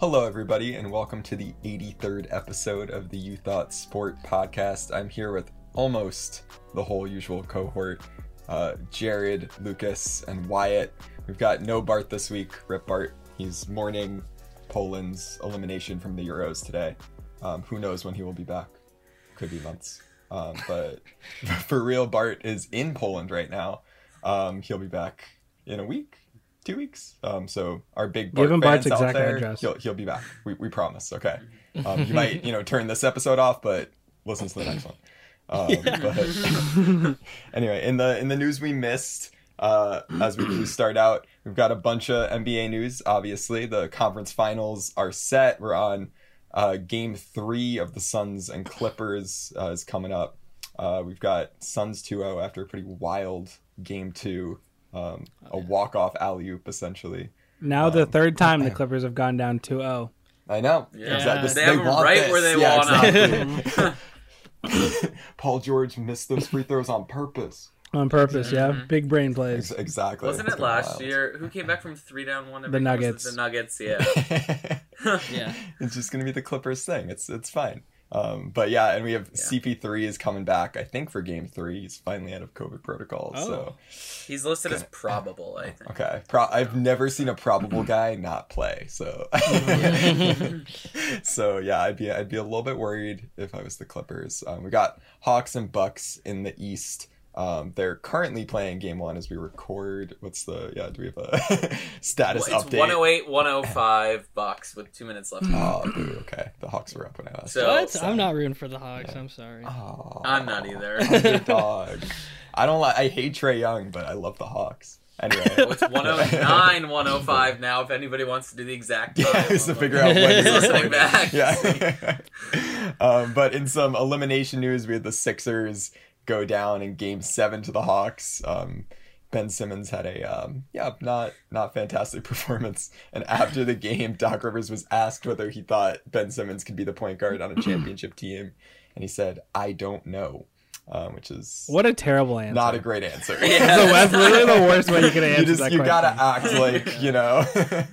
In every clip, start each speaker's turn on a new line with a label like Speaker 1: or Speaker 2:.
Speaker 1: Hello, everybody, and welcome to the 83rd episode of the You Thought Sport podcast. I'm here with almost the whole usual cohort uh, Jared, Lucas, and Wyatt. We've got no Bart this week. Rip Bart. He's mourning Poland's elimination from the Euros today. Um, who knows when he will be back? Could be months. Um, but for real, Bart is in Poland right now. Um, he'll be back in a week, two weeks. Um, so our big Bart
Speaker 2: Give him
Speaker 1: fans
Speaker 2: Bart's
Speaker 1: out
Speaker 2: exact
Speaker 1: there,
Speaker 2: address.
Speaker 1: He'll, he'll be back. We, we promise. Okay. Um, you might you know turn this episode off, but listen to the next one. Um, but anyway, in the in the news we missed, uh, as we we start out, we've got a bunch of NBA news. Obviously, the conference finals are set. We're on uh, game three of the Suns and Clippers uh, is coming up. Uh, we've got Suns 2-0 after a pretty wild game two, um, a walk off alley oop essentially.
Speaker 2: Now the
Speaker 1: Um,
Speaker 2: third time the Clippers have gone down oh. 2-0.
Speaker 1: I know.
Speaker 3: Yeah.
Speaker 1: Exactly. This-
Speaker 3: They have 'em
Speaker 1: want
Speaker 3: right
Speaker 1: this.
Speaker 3: where they
Speaker 1: Yeah,
Speaker 3: want 'em.
Speaker 1: exactly. Paul George missed those free throws on purpose.
Speaker 2: On purpose, yeah.
Speaker 3: Mhm.
Speaker 2: Big brain plays.
Speaker 1: Ex- Exactly.
Speaker 3: Wasn't it
Speaker 1: been
Speaker 3: last
Speaker 1: wild.
Speaker 3: year? Who came back from three down one?
Speaker 2: The Nuggets.
Speaker 3: The Nuggets, yeah.
Speaker 4: Yeah.
Speaker 1: it's just gonna be the Clippers thing. It's it's fine. Um, but yeah, and we have
Speaker 3: Yeah.
Speaker 1: CP3 is coming back. I think for Game Three, he's finally out of COVID protocols.
Speaker 2: Oh.
Speaker 1: So
Speaker 3: He's listed as probable, I think.
Speaker 1: okay, Pro- I've never seen a probable guy not play. So so yeah, I'd be I'd be a little bit worried if I was the Clippers. Um, we got Hawks and Bucks in the East. Um, they're currently playing game one as we record. What's the yeah? Do we have a status
Speaker 3: Well, it's
Speaker 1: update?
Speaker 3: 108, 105 bucks with two minutes left.
Speaker 1: Oh, dude, okay. The Hawks were up when I last.
Speaker 3: So-
Speaker 4: what? I'm not rooting for the Hawks. I'm sorry.
Speaker 1: Oh,
Speaker 3: I'm not either.
Speaker 1: Underdog. I don't like. I hate Trae Young, but I love the Hawks. Anyway,
Speaker 3: Oh, it's 109, 105 now. If anybody wants to do the exact time,
Speaker 1: yeah, just to figure out when you're
Speaker 3: Listening back.
Speaker 1: Yeah. um, but in some elimination news, we had the Sixers go down in Game Seven to the Hawks. Um, ben Simmons had a um, yeah, not not fantastic performance. And after the game, Doc Rivers was asked whether he thought Ben Simmons could be the point guard on a championship team, and he said, "I don't know," um, which is
Speaker 2: What a terrible answer.
Speaker 1: not a great answer.
Speaker 3: Yeah.
Speaker 2: So that's literally the worst way you could
Speaker 1: you
Speaker 2: answer
Speaker 1: just
Speaker 2: that
Speaker 1: you gotta act like you know.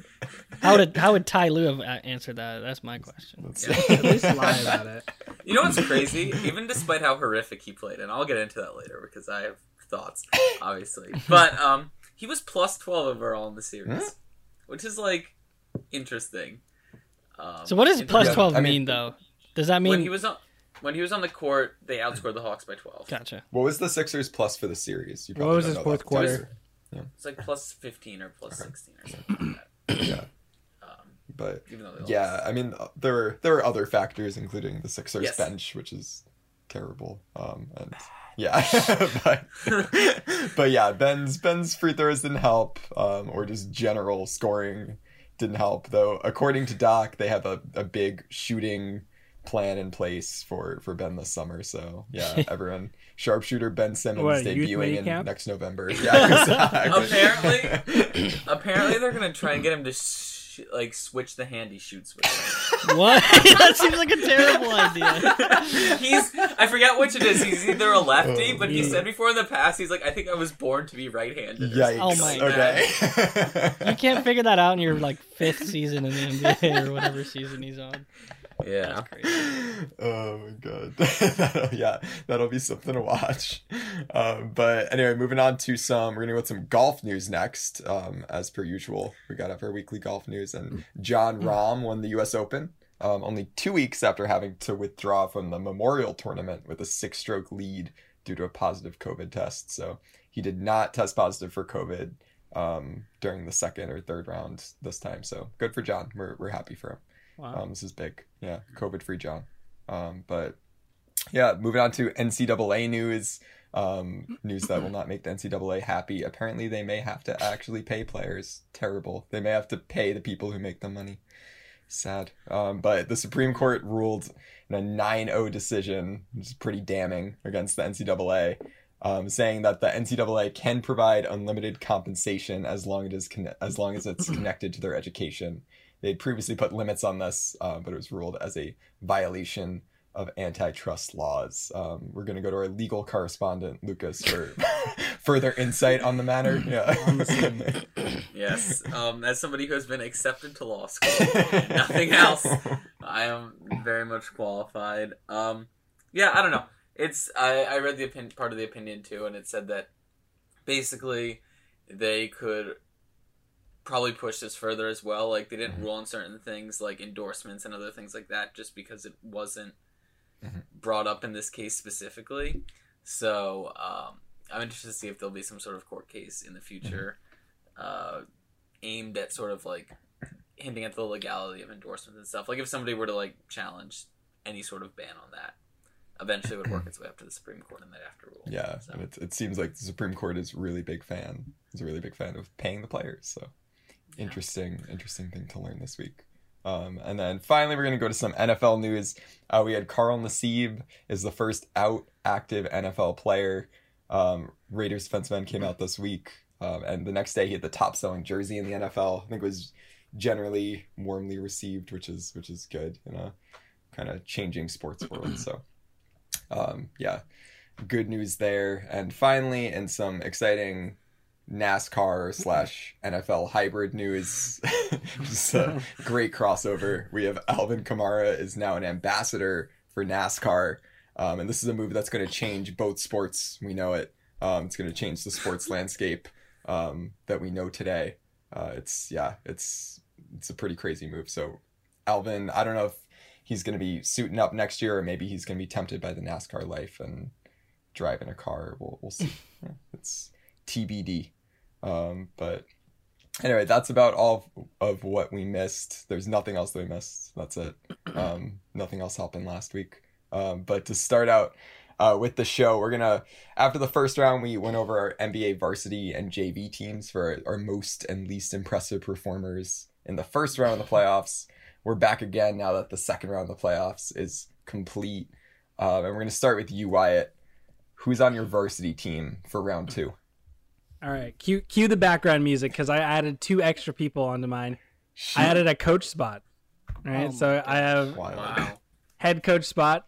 Speaker 4: How would how would Ty Lue have answered that? That's my question.
Speaker 3: Yeah.
Speaker 2: At least lie about it.
Speaker 3: You know what's crazy? Even despite how horrific he played, and I'll get into that later because I have thoughts, obviously. But um, he was plus twelve overall in the series,
Speaker 1: Hmm?
Speaker 3: which is like interesting. Um,
Speaker 4: So what does
Speaker 3: in
Speaker 4: plus
Speaker 1: Yeah,
Speaker 4: twelve
Speaker 1: I mean-
Speaker 4: mean though? Does that mean
Speaker 3: when he was on when he was on the court, they outscored the Hawks by twelve.
Speaker 4: Gotcha.
Speaker 1: What was the Sixers plus for the series? You
Speaker 2: What was
Speaker 1: don't
Speaker 2: his
Speaker 1: know
Speaker 2: fourth
Speaker 1: that.
Speaker 2: quarter?
Speaker 3: It's like plus fifteen or plus
Speaker 1: Okay.
Speaker 3: sixteen or something like
Speaker 1: Yeah.
Speaker 3: Um,
Speaker 1: but
Speaker 3: even though they
Speaker 1: yeah,
Speaker 3: lost.
Speaker 1: I mean uh, there were there were other factors, including the Sixers
Speaker 3: Yes.
Speaker 1: bench, which is terrible. Um, and yeah, but but yeah, Ben's Ben's free throws didn't help, um, or just general scoring didn't help. Though according to Doc, they have a, a big shooting plan in place for for Ben this summer. So yeah, everyone sharpshooter Ben Simmons
Speaker 2: What,
Speaker 1: debuting in
Speaker 2: camp?
Speaker 1: next November. Yeah, exactly.
Speaker 3: Apparently- Apparently, they're gonna try and get him to sh- like switch the handy shoots with him.
Speaker 4: What? that seems like a terrible idea.
Speaker 3: he's I forget which it is. He's either a lefty,
Speaker 1: Oh,
Speaker 3: but he said before in the past he's like I think I was born to be right-handed.
Speaker 1: Yikes.
Speaker 4: Oh my
Speaker 3: like that.
Speaker 1: okay.
Speaker 4: You can't figure that out in your like fifth season in the NBA or whatever season he's on.
Speaker 3: Yeah.
Speaker 1: Oh my god. that'll, yeah, that'll be something to watch. Um, but anyway, moving on to some, we're gonna go with some golf news next. Um, as per usual, we got up our weekly golf news, and Jon Rahm won the U.S. Open. Um, only two weeks after having to withdraw from the Memorial Tournament with a six-stroke lead due to a positive COVID test. So he did not test positive for COVID um, during the second or third round this time. So good for Jon. We're we're happy for him.
Speaker 2: Wow.
Speaker 1: Um, this is big. Yeah, COVID free Jon. Um, but yeah, moving on to NCAA news. Um, news that will not make the NCAA happy. Apparently, they may have to actually pay players. Terrible. They may have to pay the people who make the money. Sad. Um, but the Supreme Court ruled in a 9 0 decision, which is pretty damning, against the NCAA, um, saying that the NCAA can provide unlimited compensation as long it is conne- as long as it's connected to their education. They'd previously put limits on this, uh, but it was ruled as a violation of antitrust laws. Um, we're going to go to our legal correspondent, Lucas, for further insight on the matter. Yeah.
Speaker 3: yes, um, as somebody who has been accepted to law school, nothing else, I am very much qualified. Um, yeah, I don't know. It's I, I read the opinion, part of the opinion too, and it said that basically they could probably pushed this further as well. Like they didn't
Speaker 1: Mhm.
Speaker 3: rule on certain things like endorsements and other things like that just because it wasn't
Speaker 1: Mhm.
Speaker 3: brought up in this case specifically. So um, I'm interested to see if there'll be some sort of court case in the future uh, aimed at sort of like hinting at the legality of endorsements and stuff. Like if somebody were to like challenge any sort of ban on that, eventually it would work its way up to the Supreme Court and they'd have to rule.
Speaker 1: Yeah,
Speaker 3: So-
Speaker 1: and it, it seems like the Supreme Court is really big fan. Is a really big fan of paying the players. So interesting, interesting thing to learn this week. Um, and then finally, we're gonna go to some NFL news. Uh, we had Carl Nassib is the first out active NFL player. Um, Raiders defenseman came out this week, um, and the next day he had the top selling jersey in the NFL. I think it was generally warmly received, which is which is good in a kind of changing sports world. So, um, yeah, good news there. And finally, in some exciting NASCAR slash NFL hybrid news, just a great crossover. We have Alvin Kamara is now an ambassador for NASCAR. Um, and this is a move that's going to change both sports. We know it. Um, it's going to change the sports landscape um, that we know today. Uh, it's yeah, it's it's a pretty crazy move. So Alvin, I don't know if he's going to be suiting up next year, or maybe he's going to be tempted by the NASCAR life and driving a car. We'll we'll see. Yeah, it's TBD. Um, but anyway, that's about all of what we missed. There's nothing else that we missed. That's it. Um, nothing else happened last week. Um, but to start out uh, with the show, we're gonna after the first round we went over our NBA varsity and JV teams for our most and least impressive performers in the first round of the playoffs. We're back again now that the second round of the playoffs is complete, uh, and we're gonna start with you, Wyatt. Who's on your varsity team for round two?
Speaker 2: All right, cue cue the background music because I added two extra people onto mine. I added a coach spot. Right,
Speaker 4: Oh
Speaker 2: so I have
Speaker 3: Wow.
Speaker 2: head coach spot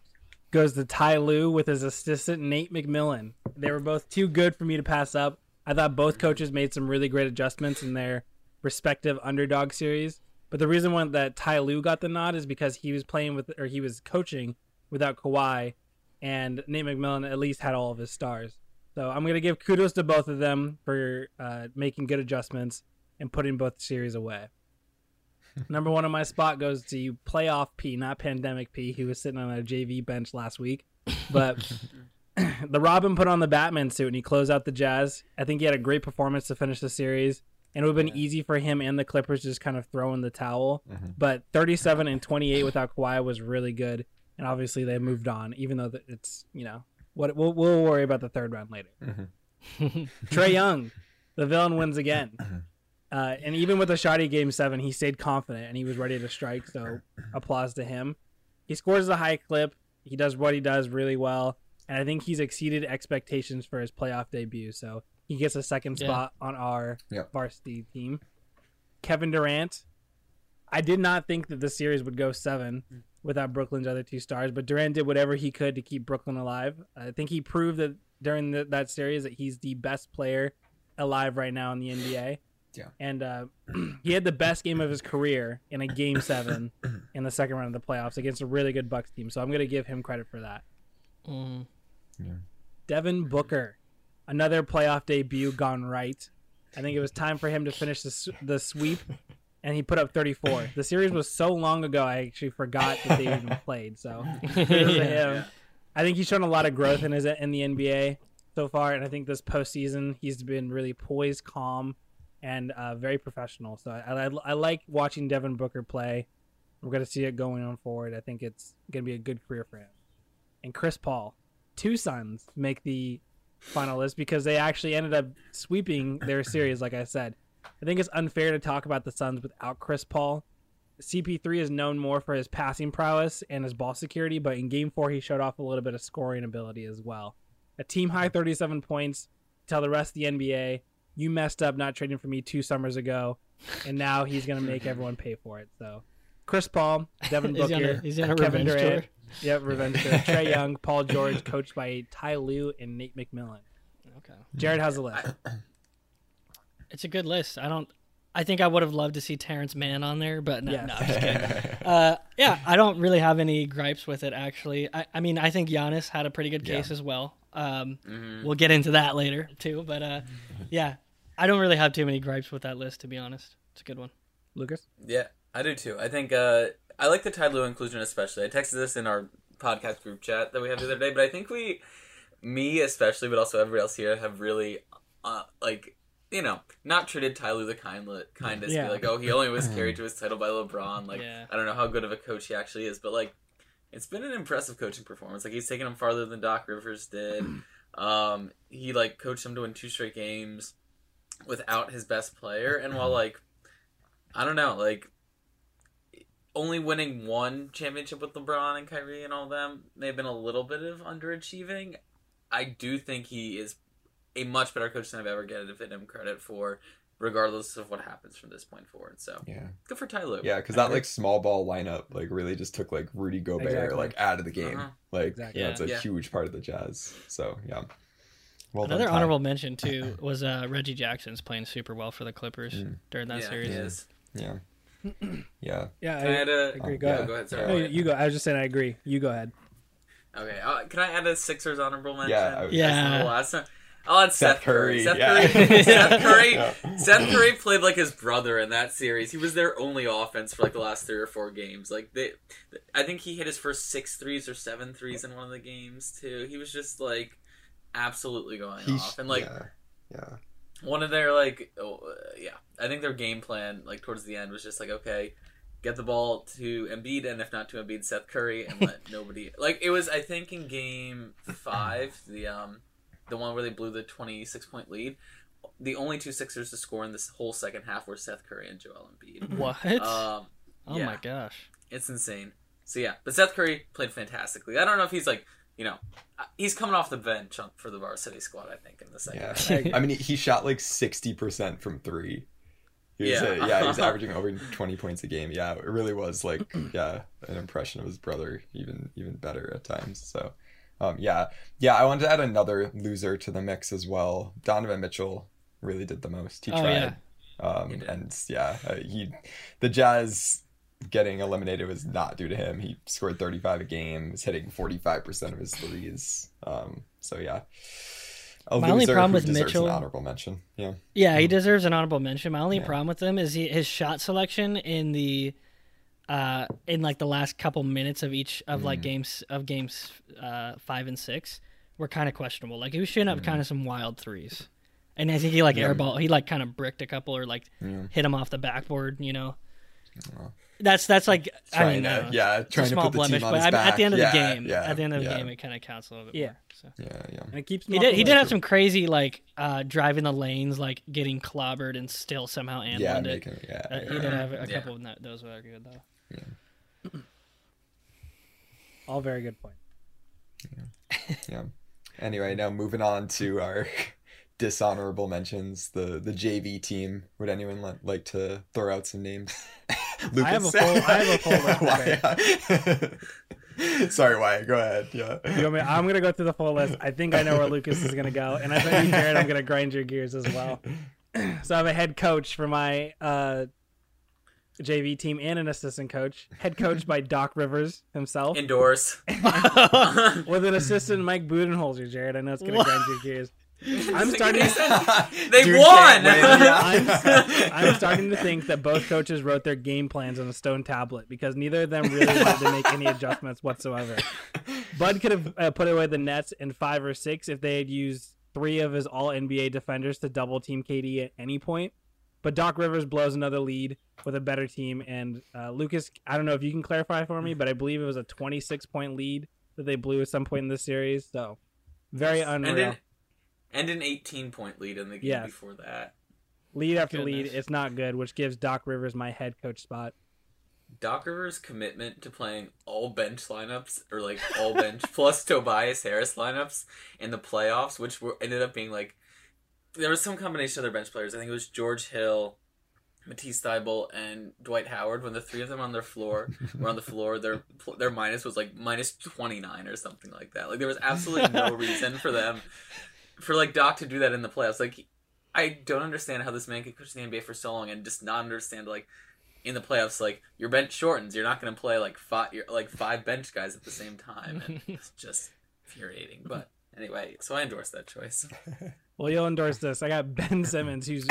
Speaker 2: goes to Ty Lue with his assistant Nate McMillan. They were both too good for me to pass up. I thought both coaches made some really great adjustments in their respective underdog series. But the reason why that Ty Lue got the nod is because he was playing with or he was coaching without Kawhi, and Nate McMillan at least had all of his stars. So I'm gonna give kudos to both of them for uh, making good adjustments and putting both series away. Number one on my spot goes to you, playoff P, not pandemic P, who was sitting on a JV bench last week. But the Robin put on the Batman suit and he closed out the Jazz. I think he had a great performance to finish the series. And it would have been easy for him and the Clippers to just kind of throw in the towel.
Speaker 1: Mhm.
Speaker 2: But 37 and 28 without Kawhi was really good. And obviously they moved on, even though it's, you know, what we'll, we'll worry about the third round later.
Speaker 1: Mhm.
Speaker 2: Trae Young, the villain wins again. Uh, and even with a shoddy game seven, he stayed confident and he was ready to strike. So applause to him. He scores a high clip. He does what he does really well, and I think he's exceeded expectations for his playoff debut. So he gets a second
Speaker 4: Yeah.
Speaker 2: spot on our
Speaker 1: Yep.
Speaker 2: varsity team. Kevin Durant. I did not think that the series would go seven without Brooklyn's other two stars, but Durant did whatever he could to keep Brooklyn alive. I think he proved that during the, that series that he's the best player alive right now in the NBA.
Speaker 1: Yeah.
Speaker 2: And uh, he had the best game of his career in a game seven in the second round of the playoffs against a really good Bucks team. So I'm going to give him credit for that.
Speaker 4: Mm.
Speaker 2: Devin Booker, another playoff debut gone right. I think it was time for him to finish the, s- the sweep, and he put up 34. The series was so long ago, I actually forgot that they even played. So
Speaker 4: Yeah.
Speaker 2: him. I think he's shown a lot of growth in his in the NBA so far, and I think this postseason he's been really poised, calm, and uh, very professional. So I, I, I like watching Devin Booker play. We're going to see it going on forward. I think it's going to be a good career for him. And Chris Paul, two sons make the final list because they actually ended up sweeping their series. Like I said, I think it's unfair to talk about the Suns without Chris Paul. CP3 is known more for his passing prowess and his ball security, but in Game Four he showed off a little bit of scoring ability as well. A team high 37 points. Tell the rest of the NBA, you messed up not trading for me two summers ago, and now he's gonna make everyone pay for it. So Chris Paul, Devin
Speaker 4: He's on a,
Speaker 2: Booker,
Speaker 4: he's on
Speaker 2: Kevin
Speaker 4: revenge
Speaker 2: Durant.
Speaker 4: tour.
Speaker 2: Yep, revenge tour. Trae Young, Paul George, coached by Ty Lue and Nate McMillan.
Speaker 4: Okay.
Speaker 2: Jared, how's the list?
Speaker 4: It's a good list. I don't. I think I would have loved to see Terance Mann on there, but no,
Speaker 2: Yes.
Speaker 4: no I'm just kidding. uh, yeah, I don't really have any gripes with it actually. I, I mean, I think Giannis had a pretty good case
Speaker 1: Yeah.
Speaker 4: as well. Um,
Speaker 3: Mhm.
Speaker 4: We'll get into that later too, but uh, yeah, I don't really have too many gripes with that list to be honest. It's a good one.
Speaker 2: Lucas?
Speaker 3: Yeah, I do too. I think uh, I like the Ty Lue inclusion especially. I texted this in our podcast group chat that we had the other day, but I think we, me especially, but also everybody else here, have really, uh, like, you know, not treated Ty Lue the kind kindest.
Speaker 2: Yeah.
Speaker 3: Be like, oh, he only was carried to his title by LeBron. Like,
Speaker 4: Yeah.
Speaker 3: I don't know how good of a coach he actually is, but like, it's been an impressive coaching performance. Like, he's taken him farther than Doc Rivers did. Um, he like coached him to win two straight games without his best player, and while like, I don't know, like only winning one championship with LeBron and Kyrie and all them may have been a little bit of underachieving. I do think he is a much better coach than I've ever given a fit him credit for, regardless of what happens from this point forward. So
Speaker 1: Yeah.
Speaker 3: good for Ty Lue.
Speaker 1: Yeah, because that like small ball lineup like really just took like Rudy Gobert
Speaker 2: Exactly.
Speaker 1: like out of the game.
Speaker 3: Uh-huh.
Speaker 1: Like
Speaker 2: Exactly.
Speaker 1: that's a
Speaker 3: Yeah.
Speaker 1: huge part of the Jazz. So yeah. Well
Speaker 4: Another
Speaker 1: Ty.
Speaker 4: honorable mention too was uh, Reggie Jackson's playing super well for the Clippers
Speaker 1: Mm.
Speaker 4: during that
Speaker 3: yeah,
Speaker 4: series.
Speaker 3: he is.
Speaker 1: Yeah. Yeah.
Speaker 2: Yeah,
Speaker 3: Can I add a?
Speaker 2: agree.
Speaker 1: Oh,
Speaker 2: Go
Speaker 3: yeah,
Speaker 2: ahead.
Speaker 3: go ahead. Sorry.
Speaker 2: No, you, you go. I was just saying I agree. You go ahead.
Speaker 3: Okay, uh, can I add a Sixers honorable mention?
Speaker 1: Yeah, I-
Speaker 3: As
Speaker 4: Yeah.
Speaker 3: the last one? I'll add
Speaker 1: Seth
Speaker 3: Seth, Curry.
Speaker 1: Curry,
Speaker 3: Seth
Speaker 1: yeah.
Speaker 3: Curry. Seth Curry.
Speaker 1: Yeah.
Speaker 3: Seth Curry played like his brother in that series. He was their only offense for like the last three or four games. Like they, I think he hit his first six threes or seven threes in one of the games too. He was just like absolutely going
Speaker 1: He's
Speaker 3: off, and like
Speaker 1: yeah. Yeah.
Speaker 3: one of their like oh, uh, yeah i think their game plan like towards the end was just like okay get the ball to Embiid and if not to Embiid Seth Curry and let nobody like it was I think in game 5 the um the one where they blew the 26 point lead the only two Sixers to score in this whole second half were Seth Curry and Joel Embiid
Speaker 4: What?
Speaker 3: um
Speaker 4: oh
Speaker 3: yeah.
Speaker 4: my gosh.
Speaker 3: it's insane so yeah but Seth Curry played fantastically I don't know if he's like you know uh, he's coming off the bench for the varsity squad I think in the second
Speaker 1: Yeah.
Speaker 3: half.
Speaker 1: I mean, he- he shot like sixty percent from three. He was,
Speaker 3: Yeah.
Speaker 1: uh, yeah, he was averaging over twenty points a game. Yeah, it really was like, yeah, an impression of his brother, even even better at times. So, um, yeah, yeah, I wanted to add another loser to the mix as well. Donovan Mitchell really did the most. He
Speaker 4: Oh,
Speaker 1: tried,
Speaker 3: He
Speaker 1: um,
Speaker 3: did.
Speaker 1: and yeah, uh, he, the Jazz getting eliminated was not due to him. He scored thirty five a game, was hitting forty five percent of his threes. Um, so yeah. A
Speaker 4: My only problem with Mitchell-
Speaker 1: an honorable mention. Yeah.
Speaker 4: Yeah, he deserves an honorable mention. My only
Speaker 1: Yeah.
Speaker 4: problem with him is he, his shot selection in the uh in like the last couple minutes of each of like
Speaker 1: Mhm.
Speaker 4: games of games uh 5 and 6 were kind of questionable. Like he was shooting up kind of some wild threes. And I think he like
Speaker 1: Yeah.
Speaker 4: airball he like kind of bricked a couple or like
Speaker 1: Yeah.
Speaker 4: hit him off the backboard, you know.
Speaker 1: Well.
Speaker 4: That's that's like I
Speaker 1: Trying
Speaker 4: mean,
Speaker 1: to,
Speaker 4: uh,
Speaker 1: yeah,
Speaker 4: it's a
Speaker 1: trying to
Speaker 4: small
Speaker 1: put the team on
Speaker 4: but
Speaker 1: his
Speaker 4: I-
Speaker 1: back.
Speaker 4: at the end of
Speaker 1: yeah,
Speaker 4: the game,
Speaker 1: yeah,
Speaker 4: at the end of the
Speaker 1: yeah,
Speaker 4: game, it kind of counts a little bit
Speaker 2: Yeah.
Speaker 4: more. So.
Speaker 1: yeah, yeah.
Speaker 2: And it keeps.
Speaker 4: He did. He did have some crazy like uh, driving the lanes, like getting clobbered and still somehow and
Speaker 1: yeah,
Speaker 4: won it.
Speaker 1: making, yeah,
Speaker 4: Uh, he did have a
Speaker 3: Yeah.
Speaker 4: couple of that, those were good though.
Speaker 2: All very good points.
Speaker 1: yeah. Anyway, now moving on to our dishonorable mentions. The the JV team. Would anyone li- like to throw out some names? Lucas?
Speaker 2: have a full- I have a full list.
Speaker 1: Sorry, Wyatt. Go ahead. Yeah.
Speaker 2: You want me? I'm gonna go through the full list. I think I know where Lucas is gonna go, and I think you, Jared, I'm gonna grind your gears as well. So I have a head coach for my uh, JV team and an assistant coach. Head coach by Doc Rivers himself,
Speaker 3: indoors
Speaker 2: with an assistant Mike Budenholzer. Jared, I know it's gonna
Speaker 4: What?
Speaker 2: grind your gears. I'm starting.
Speaker 3: They
Speaker 1: Dude
Speaker 3: won!
Speaker 1: can't win, yeah.
Speaker 2: I'm, I'm starting to think that both coaches wrote their game plans on a stone tablet because neither of them really wanted to make any adjustments whatsoever. Bud could have uh, put away the Nets in five or six if they had used three of his All NBA defenders to double team KD at any point. But Doc Rivers blows another lead with a better team, and uh, Lucas, I don't know if you can clarify for me, but I believe it was a 26 point lead that they blew at some point in this series. So very unreal.
Speaker 3: and an, and an 18 point lead in the game
Speaker 2: Yes.
Speaker 3: before that.
Speaker 2: lead after lead, it's not good, which gives Doc Rivers my head coach spot.
Speaker 3: Doc Rivers' commitment to playing all bench lineups or like all bench plus Tobias Harris lineups in the playoffs, which were ended up being like there was some combination of their bench players. I think it was George Hill, Matisse Thybulle and Dwight Howard, when the three of them on their floor were on the floor, their their minus was like minus twenty nine or something like that. Like there was absolutely no reason for them for like Doc to do that in the playoffs. Like I don't understand how this man could coach the NBA for so long and just not understand like in the playoffs like your bench shortens. You're not going to play like five like five bench guys at the same time, and it's just infuriating. But anyway, so I endorse that choice.
Speaker 2: Well, you'll endorse this. I got Ben Simmons, who's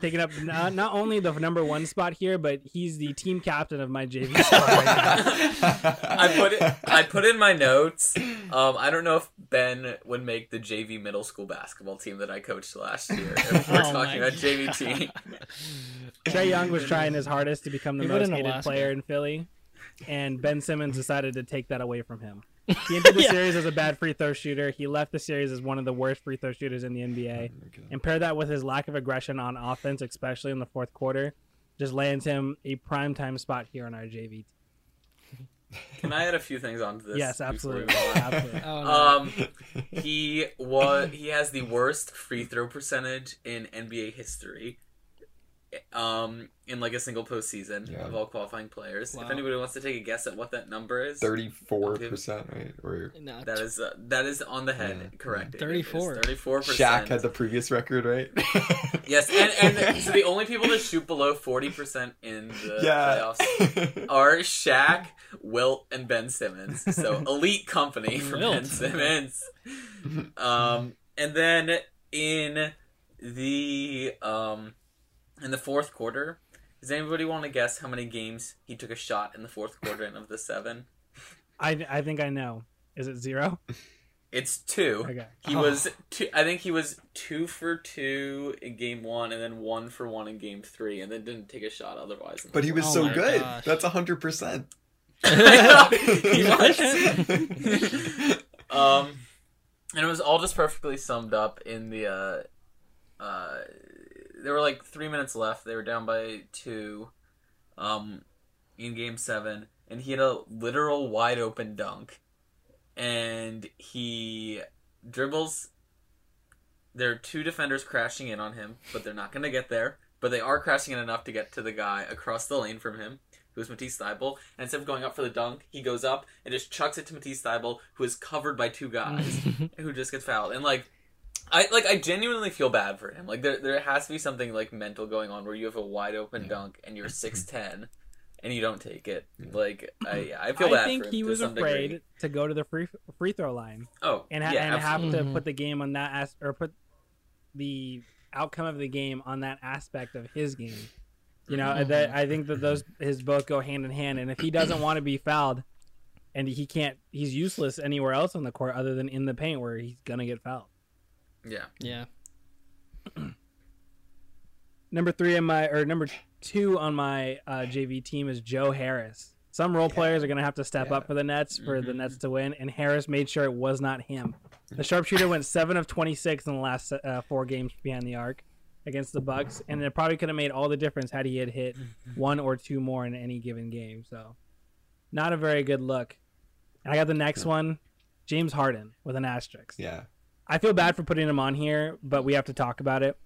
Speaker 2: taking up not, not only the number one spot here, but he's the team captain of my JV squad right.
Speaker 3: I put it. I put in my notes. Um, I don't know if Ben would make the JV middle school basketball team that I coached last year. If we're
Speaker 4: Oh
Speaker 3: talking about JV team.
Speaker 2: Trae Young was trying his hardest to become the
Speaker 4: He
Speaker 2: most
Speaker 4: wouldn't
Speaker 2: hated player in Philly, and Ben Simmons decided to take that away from him. He entered the
Speaker 4: Yeah.
Speaker 2: series as a bad free throw shooter. He left the series as one of the worst free throw shooters in the NBA. And pair that with his lack of aggression on offense, especially in the fourth quarter, just lands him a prime time spot here on our JV. team.
Speaker 3: Can I add a few things onto this?
Speaker 2: yes, absolutely. absolutely.
Speaker 4: Oh, no.
Speaker 3: Um, he was he has the worst free throw percentage in NBA history. Um, in like a single postseason
Speaker 1: Yeah.
Speaker 3: of all qualifying players.
Speaker 4: Wow.
Speaker 3: If anybody wants to take a guess at what that number is,
Speaker 1: Thirty-four percent, right? Or
Speaker 4: No,
Speaker 3: that is uh, that is on the head.
Speaker 1: Yeah.
Speaker 3: Correct.
Speaker 4: 34.
Speaker 3: Thirty-four
Speaker 1: Shaq had the previous record, right?
Speaker 3: Yes, and and so the only people that shoot below forty percent in the
Speaker 1: yeah.
Speaker 3: playoffs are Shaq, Wilt, and Ben Simmons. So elite company for Ben Simmons. Um, and then in the um, in the fourth quarter, does anybody want to guess how many games he took a shot in the fourth quarter of the seven?
Speaker 2: I, I think I know. Is it zero?
Speaker 3: It's two.
Speaker 2: Okay.
Speaker 3: He
Speaker 4: Oh.
Speaker 3: was two. I think he was two for two in game one, and then one for one in game three, and then didn't take a shot otherwise.
Speaker 1: But he was
Speaker 4: Oh
Speaker 1: so good.
Speaker 4: gosh.
Speaker 1: That's hundred percent.
Speaker 3: he was. um, and it was all just perfectly summed up in the. Uh, uh, there were like three minutes left. They were down by two, um, in game seven, and he had a literal wide open dunk, and he dribbles. There are two defenders crashing in on him, but they're not going to get there. But they are crashing in enough to get to the guy across the lane from him, who's Matisse Thybulle. And instead of going up for the dunk, he goes up and just chucks it to Matisse Thybulle, who is covered by two guys, who just gets fouled. And like, I like I genuinely feel bad for him. Like there there has to be something like mental going on where you have a wide open
Speaker 1: Yeah.
Speaker 3: dunk and you're six ten. And you don't take it. Like I, I feel
Speaker 2: I
Speaker 3: bad
Speaker 2: think
Speaker 3: for him
Speaker 2: I
Speaker 3: think
Speaker 2: he
Speaker 3: was
Speaker 2: afraid
Speaker 3: degree.
Speaker 2: to go to the free free throw line
Speaker 3: Oh,
Speaker 2: and ha-
Speaker 3: yeah,
Speaker 2: and have to put the game on that as- or put the outcome of the game on that aspect of his game. You know,
Speaker 4: Mhm.
Speaker 2: that I think that those his both go hand in hand. And if he doesn't want to be fouled, and he can't, he's useless anywhere else on the court other than in the paint where he's gonna get fouled.
Speaker 3: Yeah.
Speaker 4: yeah.
Speaker 2: Number three on my or number two on my uh, JV team is Joe Harris. Some role players are going to have to step
Speaker 1: Yeah.
Speaker 2: up for the Nets for the
Speaker 3: Mhm.
Speaker 2: Nets to win, and Harris made sure it was not him. The sharpshooter went seven of twenty six in the last uh, four games behind the arc against the Bucks, and it probably could have made all the difference had he had hit one or two more in any given game. So, not a very good look. And I got the next one, James Harden with an asterisk.
Speaker 1: Yeah.
Speaker 2: I feel bad for putting him on here, but we have to talk about it.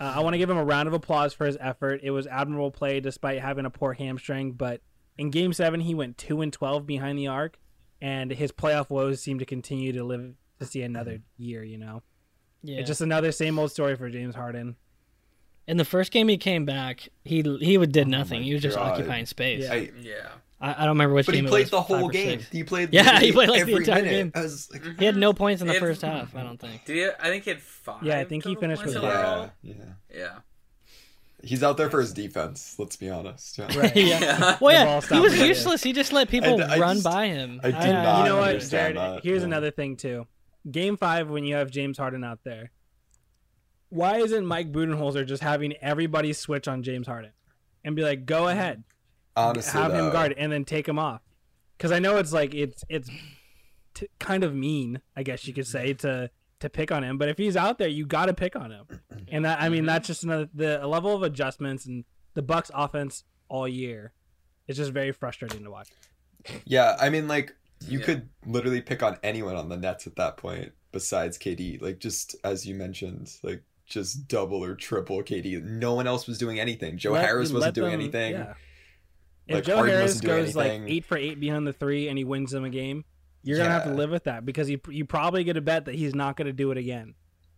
Speaker 2: Uh, I want to give him a round of applause for his effort. It was admirable play despite having a poor hamstring, but in game 7 he went 2 and 12 behind the arc and his playoff woes seem to continue to live to see another year, you know.
Speaker 4: Yeah.
Speaker 2: It's just another same old story for James Harden.
Speaker 4: In the first game he came back, he he would did
Speaker 1: Oh
Speaker 4: nothing.
Speaker 1: my
Speaker 4: He was just
Speaker 1: God.
Speaker 4: occupying space.
Speaker 2: Yeah.
Speaker 1: I,
Speaker 3: Yeah.
Speaker 4: I, I don't remember which
Speaker 1: but he
Speaker 4: game it
Speaker 1: played
Speaker 4: was,
Speaker 1: the whole
Speaker 4: five or
Speaker 1: game.
Speaker 4: six.
Speaker 1: He played.
Speaker 4: Yeah, he played, like, the
Speaker 1: every
Speaker 4: entire
Speaker 1: minute.
Speaker 4: game.
Speaker 1: I was like, mm-hmm.
Speaker 4: He had no points in the first half. I don't think.
Speaker 3: Did he? I think he had five.
Speaker 2: Yeah, I think he finished with
Speaker 3: overall.
Speaker 1: yeah, yeah.
Speaker 3: Yeah.
Speaker 1: He's out there for his defense. Let's be honest. Yeah.
Speaker 2: Right.
Speaker 4: yeah. Well, yeah, he was useless. He just let people
Speaker 1: I- I
Speaker 4: run
Speaker 1: just-
Speaker 4: by him.
Speaker 1: I did
Speaker 2: And
Speaker 1: not
Speaker 2: you know what,
Speaker 1: understand
Speaker 2: Jared?
Speaker 1: that,
Speaker 2: Here's
Speaker 1: yeah.
Speaker 2: another thing too. Game 5 when you have James Harden out there. Why isn't Mike Budenholzer just having everybody switch on James Harden and be like, "Go ahead."
Speaker 1: Honestly,
Speaker 2: have him guard and then take him off because i know it's like it's it's t- kind of mean i guess you could say to to pick on him but if he's out there you got to pick on him and that, i mean mm-hmm. that's just another the level of adjustments and the bucks offense all year it's just very frustrating to watch
Speaker 1: Yeah, I mean, like you
Speaker 3: Yeah.
Speaker 1: could literally pick on anyone on the Nets at that point besides KD. Like just as you mentioned, like just double or triple KD. No one else was doing anything. Joe
Speaker 2: Let-
Speaker 1: Harris wasn't doing
Speaker 2: them-
Speaker 1: anything.
Speaker 2: yeah.
Speaker 1: Like,
Speaker 2: If Joe
Speaker 1: Harden
Speaker 2: Harris
Speaker 1: wasn't
Speaker 2: goes like eight for eight behind the three and he wins them a game, you're gonna have to live with that because you you probably get a bet that he's not gonna do it again.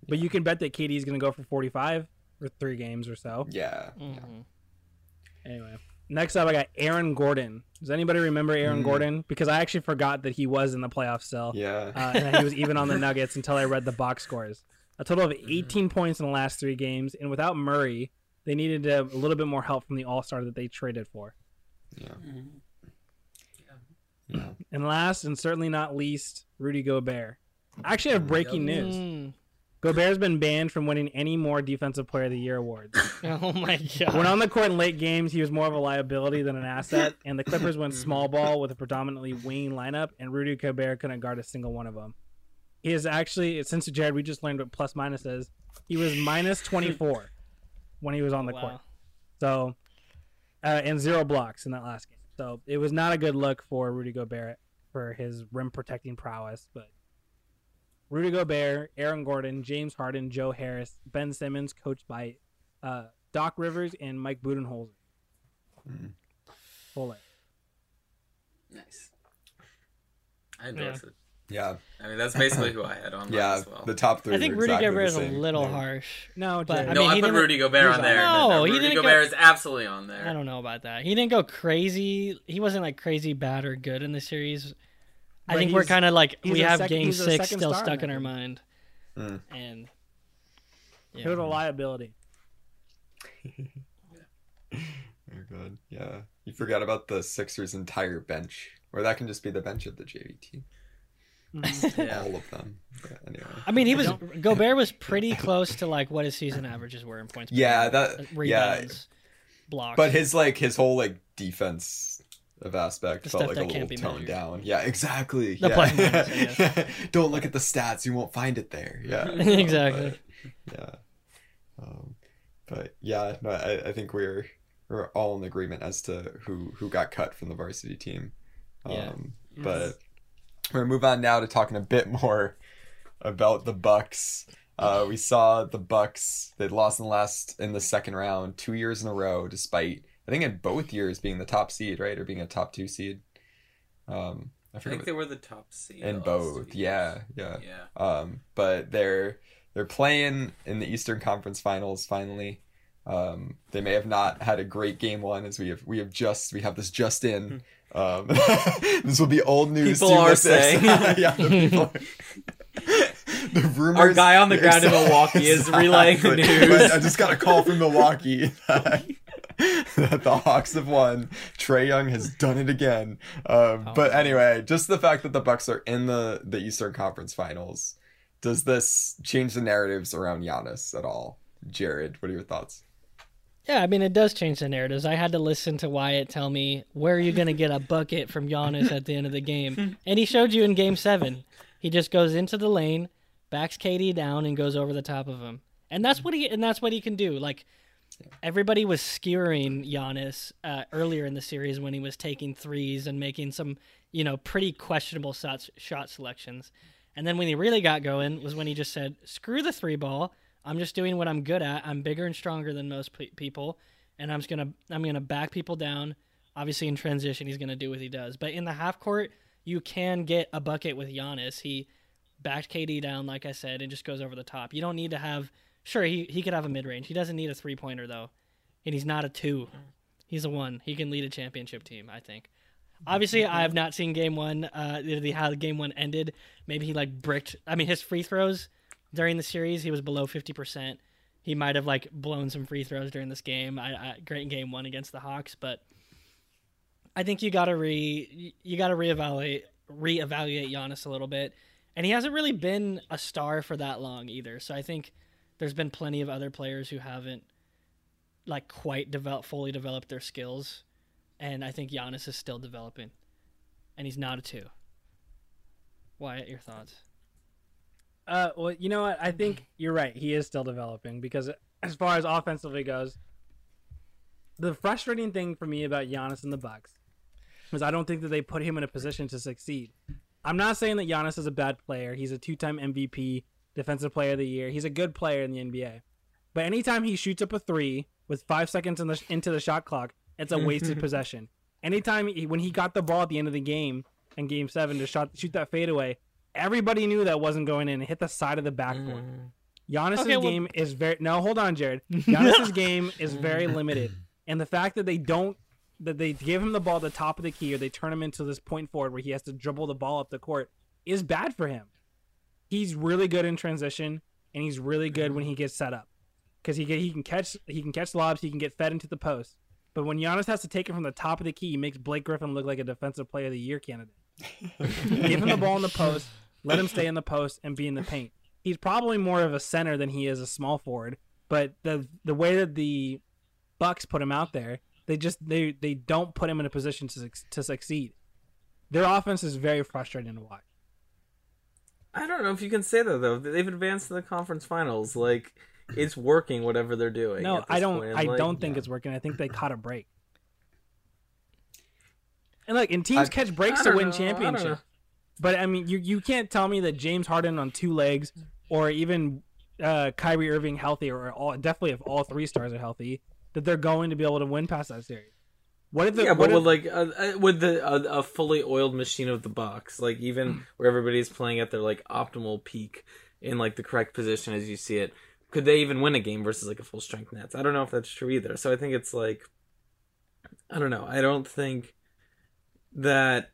Speaker 2: But you can bet that KD is gonna go for 45 for three games or so.
Speaker 1: Yeah.
Speaker 4: Mhm.
Speaker 2: Anyway, next up I got Aaron Gordon. Does anybody remember Aaron
Speaker 1: Mm.
Speaker 2: Gordon? Because I actually forgot that he was in the playoffs still,
Speaker 1: Yeah.
Speaker 2: uh, and he was even on the Nuggets until I read the box scores. A total of 18 points in the last three games, and without Murray, they needed a, a little bit more help from the All Star that they traded for.
Speaker 1: Yeah.
Speaker 3: Mhm.
Speaker 1: Yeah.
Speaker 2: And last and certainly not least, Rudy Gobert. I actually have breaking news.
Speaker 4: Mm.
Speaker 2: Gobert's been banned from winning any more Defensive Player of the Year awards.
Speaker 4: Oh my god.
Speaker 2: when on the court in late games, he was more of a liability than an asset, and the Clippers went small ball with a predominantly wing lineup, and Rudy Gobert couldn't guard a single one of them. He is actually, since Jared, we just learned what plus minus is. He was minus 24 when he was on the
Speaker 4: wow.
Speaker 2: court. So, uh, and zero blocks in that last game. So it was not a good look for Rudy Gobert for his rim protecting prowess. But Rudy Gobert, Aaron Gordon, James Harden, Joe Harris, Ben Simmons, coached by uh, Doc Rivers and Mike Budenholzer.
Speaker 1: Mm.
Speaker 2: Full it.
Speaker 3: Nice. I endorse it.
Speaker 1: Yeah.
Speaker 3: I mean, that's basically who I had on
Speaker 1: Yeah.
Speaker 3: as well.
Speaker 1: The top three.
Speaker 4: I think Rudy
Speaker 1: exactly
Speaker 4: Gobert is a little
Speaker 1: Yeah.
Speaker 4: harsh.
Speaker 2: No,
Speaker 4: But,
Speaker 2: Jared.
Speaker 4: I
Speaker 3: no,
Speaker 4: mean,
Speaker 3: I put Rudy Gobert
Speaker 2: he's
Speaker 3: on there.
Speaker 4: on- No, he
Speaker 3: Rudy
Speaker 4: didn't
Speaker 3: Gobert
Speaker 4: go-
Speaker 3: is absolutely on there.
Speaker 4: I don't know about that. He didn't go crazy. He wasn't like crazy bad or good in the series. I think we're kind of like we have
Speaker 2: sec-
Speaker 4: game
Speaker 2: he's a
Speaker 4: six
Speaker 2: second
Speaker 4: still
Speaker 2: star
Speaker 4: stuck in our mind,
Speaker 1: Mm.
Speaker 4: and yeah.
Speaker 2: Total liability.
Speaker 1: Very good. Yeah. You forgot about the Sixers' entire bench, or that can just be the bench of the JV team.
Speaker 3: Yeah.
Speaker 1: All of them. But anyway.
Speaker 4: I mean, he was Gobert was pretty close to like what his season averages were in points.
Speaker 1: Yeah,
Speaker 4: game,
Speaker 1: that-
Speaker 4: uh,
Speaker 1: yeah.
Speaker 4: blocks.
Speaker 1: But his like his whole like defense of aspect
Speaker 4: The
Speaker 1: felt like a little toned
Speaker 4: measured.
Speaker 1: down. Yeah, exactly.
Speaker 4: The
Speaker 1: yeah.
Speaker 4: plus minus, I
Speaker 1: Don't look at the stats; you won't find it there. Yeah,
Speaker 4: Exactly.
Speaker 1: But, yeah, um, but yeah, no, I, I think we're we're all in agreement as to who who got cut from the varsity team. Um,
Speaker 4: Yeah.
Speaker 1: But we're gonna move on now to talking a bit more about the Bucks. Uh, we saw the Bucks. They lost in the last in the second round two years in a row, despite I think in both years being the top seed, right, or being a top two seed. Um, I
Speaker 3: I think they were the top seed.
Speaker 1: in both. Yeah, yeah.
Speaker 3: Yeah.
Speaker 1: Um, but they're they're playing in the Eastern Conference Finals finally. Um, they may have not had a great game one, as we have we have just we have this just in. Um, this will be old news.
Speaker 3: People are saying.
Speaker 1: yeah, the people. the rumors.
Speaker 3: Our guy on the ground in Milwaukee is relaying the news.
Speaker 1: I just got a call from Milwaukee that, that the Hawks have won. Trae Young has done it again. Um,
Speaker 4: Oh.
Speaker 1: but anyway, just the fact that the Bucks are in the the Eastern Conference Finals does this change the narratives around Giannis at all? Jared, what are your thoughts?
Speaker 4: Yeah, I mean, it does change the narratives. I had to listen to Wyatt tell me, where are you going to get a bucket from Giannis at the end of the game? And he showed you in game seven. He just goes into the lane, backs KD down, and goes over the top of him. And that's what he and that's what he can do. Like everybody was skewering Giannis uh, earlier in the series when he was taking threes and making some, you know, pretty questionable shots, shot selections. And then when he really got going was when he just said, "Screw the three ball. I'm just doing what I'm good at. I'm bigger and stronger than most pe- people, and I'm just gonna I'm gonna back people down. Obviously, in transition, he's gonna do what he does. But in the half court, you can get a bucket with Giannis. He backed KD down, like I said, and just goes over the top. You don't need to have. Sure, he he could have a mid range. He doesn't need a three pointer though, and he's not a two. He's a one. He can lead a championship team. I think. Obviously, I have not seen game one. Uh, the how the game one ended. Maybe he like bricked. I mean, his free throws during the series, he was below fifty percent. He might have like blown some free throws during this game. I, I great game one against the Hawks, but I think you gotta re you gotta reevaluate reevaluate Giannis a little bit, and he hasn't really been a star for that long either. So I think there's been plenty of other players who haven't like quite developed fully developed their skills, and I think Giannis is still developing, and he's not a two. Wyatt, your thoughts?
Speaker 2: Uh, well, you know what? I think you're right. He is still developing because as far as offensively goes, the frustrating thing for me about Giannis and the Bucks is I don't think that they put him in a position to succeed. I'm not saying that Giannis is a bad player. He's a two-time MVP, Defensive Player of the Year. He's a good player in the NBA. But anytime he shoots up a three with five seconds in the, into the shot clock, it's a wasted possession. Anytime he, when he got the ball at the end of the game in Game Seven to shot shoot that fadeaway, everybody knew that wasn't going in. It hit the side of the backboard.
Speaker 5: Mm.
Speaker 2: Giannis's
Speaker 4: Okay, well-
Speaker 2: game is very no. Hold on, Jared. Giannis's game is very limited, and the fact that they don't that they give him the ball at the top of the key or they turn him into this point forward where he has to dribble the ball up the court is bad for him. He's really good in transition, and he's really good when he gets set up because he can, he can catch he can catch lobs, he can get fed into the post. But when Giannis has to take it from the top of the key, he makes Blake Griffin look like a defensive player of the year candidate. Give him the ball in the post, let him stay in the post and be in the paint. He's probably more of a center than he is a small forward, but the the way that the Bucks put him out there, they just they they don't put him in a position to to succeed. Their offense is very frustrating to watch.
Speaker 3: I don't know if you can say that though. They've advanced to the conference finals. Like it's working, whatever they're doing.
Speaker 2: No, I don't.
Speaker 3: point.
Speaker 2: I
Speaker 3: Like,
Speaker 2: don't think
Speaker 1: yeah.
Speaker 2: it's working. I think they caught a break. And look, and teams
Speaker 1: I-
Speaker 2: catch breaks to win
Speaker 3: know, I
Speaker 2: championships. But I mean, you you can't tell me that James Harden on two legs, or even uh, Kyrie Irving healthy, or all definitely if all three stars are healthy, that they're going to be able to win past that series. What if the
Speaker 3: yeah,
Speaker 2: what
Speaker 3: but
Speaker 2: if,
Speaker 3: with like a, a, with the a, a fully oiled machine of the Bucks, like
Speaker 2: Hmm.
Speaker 3: even where everybody's playing at their like optimal peak in like the correct position as you see it, could they even win a game versus like a full strength Nets? I don't know if that's true either. So I think it's like, I don't know. I don't think that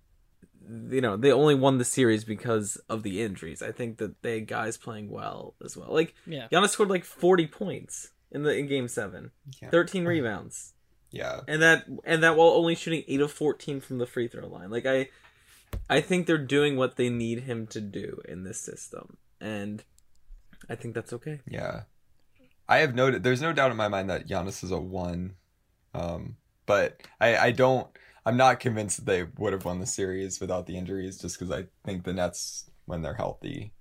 Speaker 3: you know they only won the series because of the injuries. I think that they had guys playing well as well. Like
Speaker 4: Yeah.
Speaker 3: Giannis scored like forty points in the in Game Seven,
Speaker 1: Yeah.
Speaker 3: thirteen rebounds
Speaker 1: Yeah.
Speaker 3: and that and that while only shooting 8 of 14 from the free throw line like i i think they're doing what they need him to do in this system and i think that's okay
Speaker 1: Yeah. I have noted there's no doubt in my mind that Giannis is a one. Um, but I, I don't I'm not convinced that they would have won the series without the injuries just because I think the Nets when they're healthy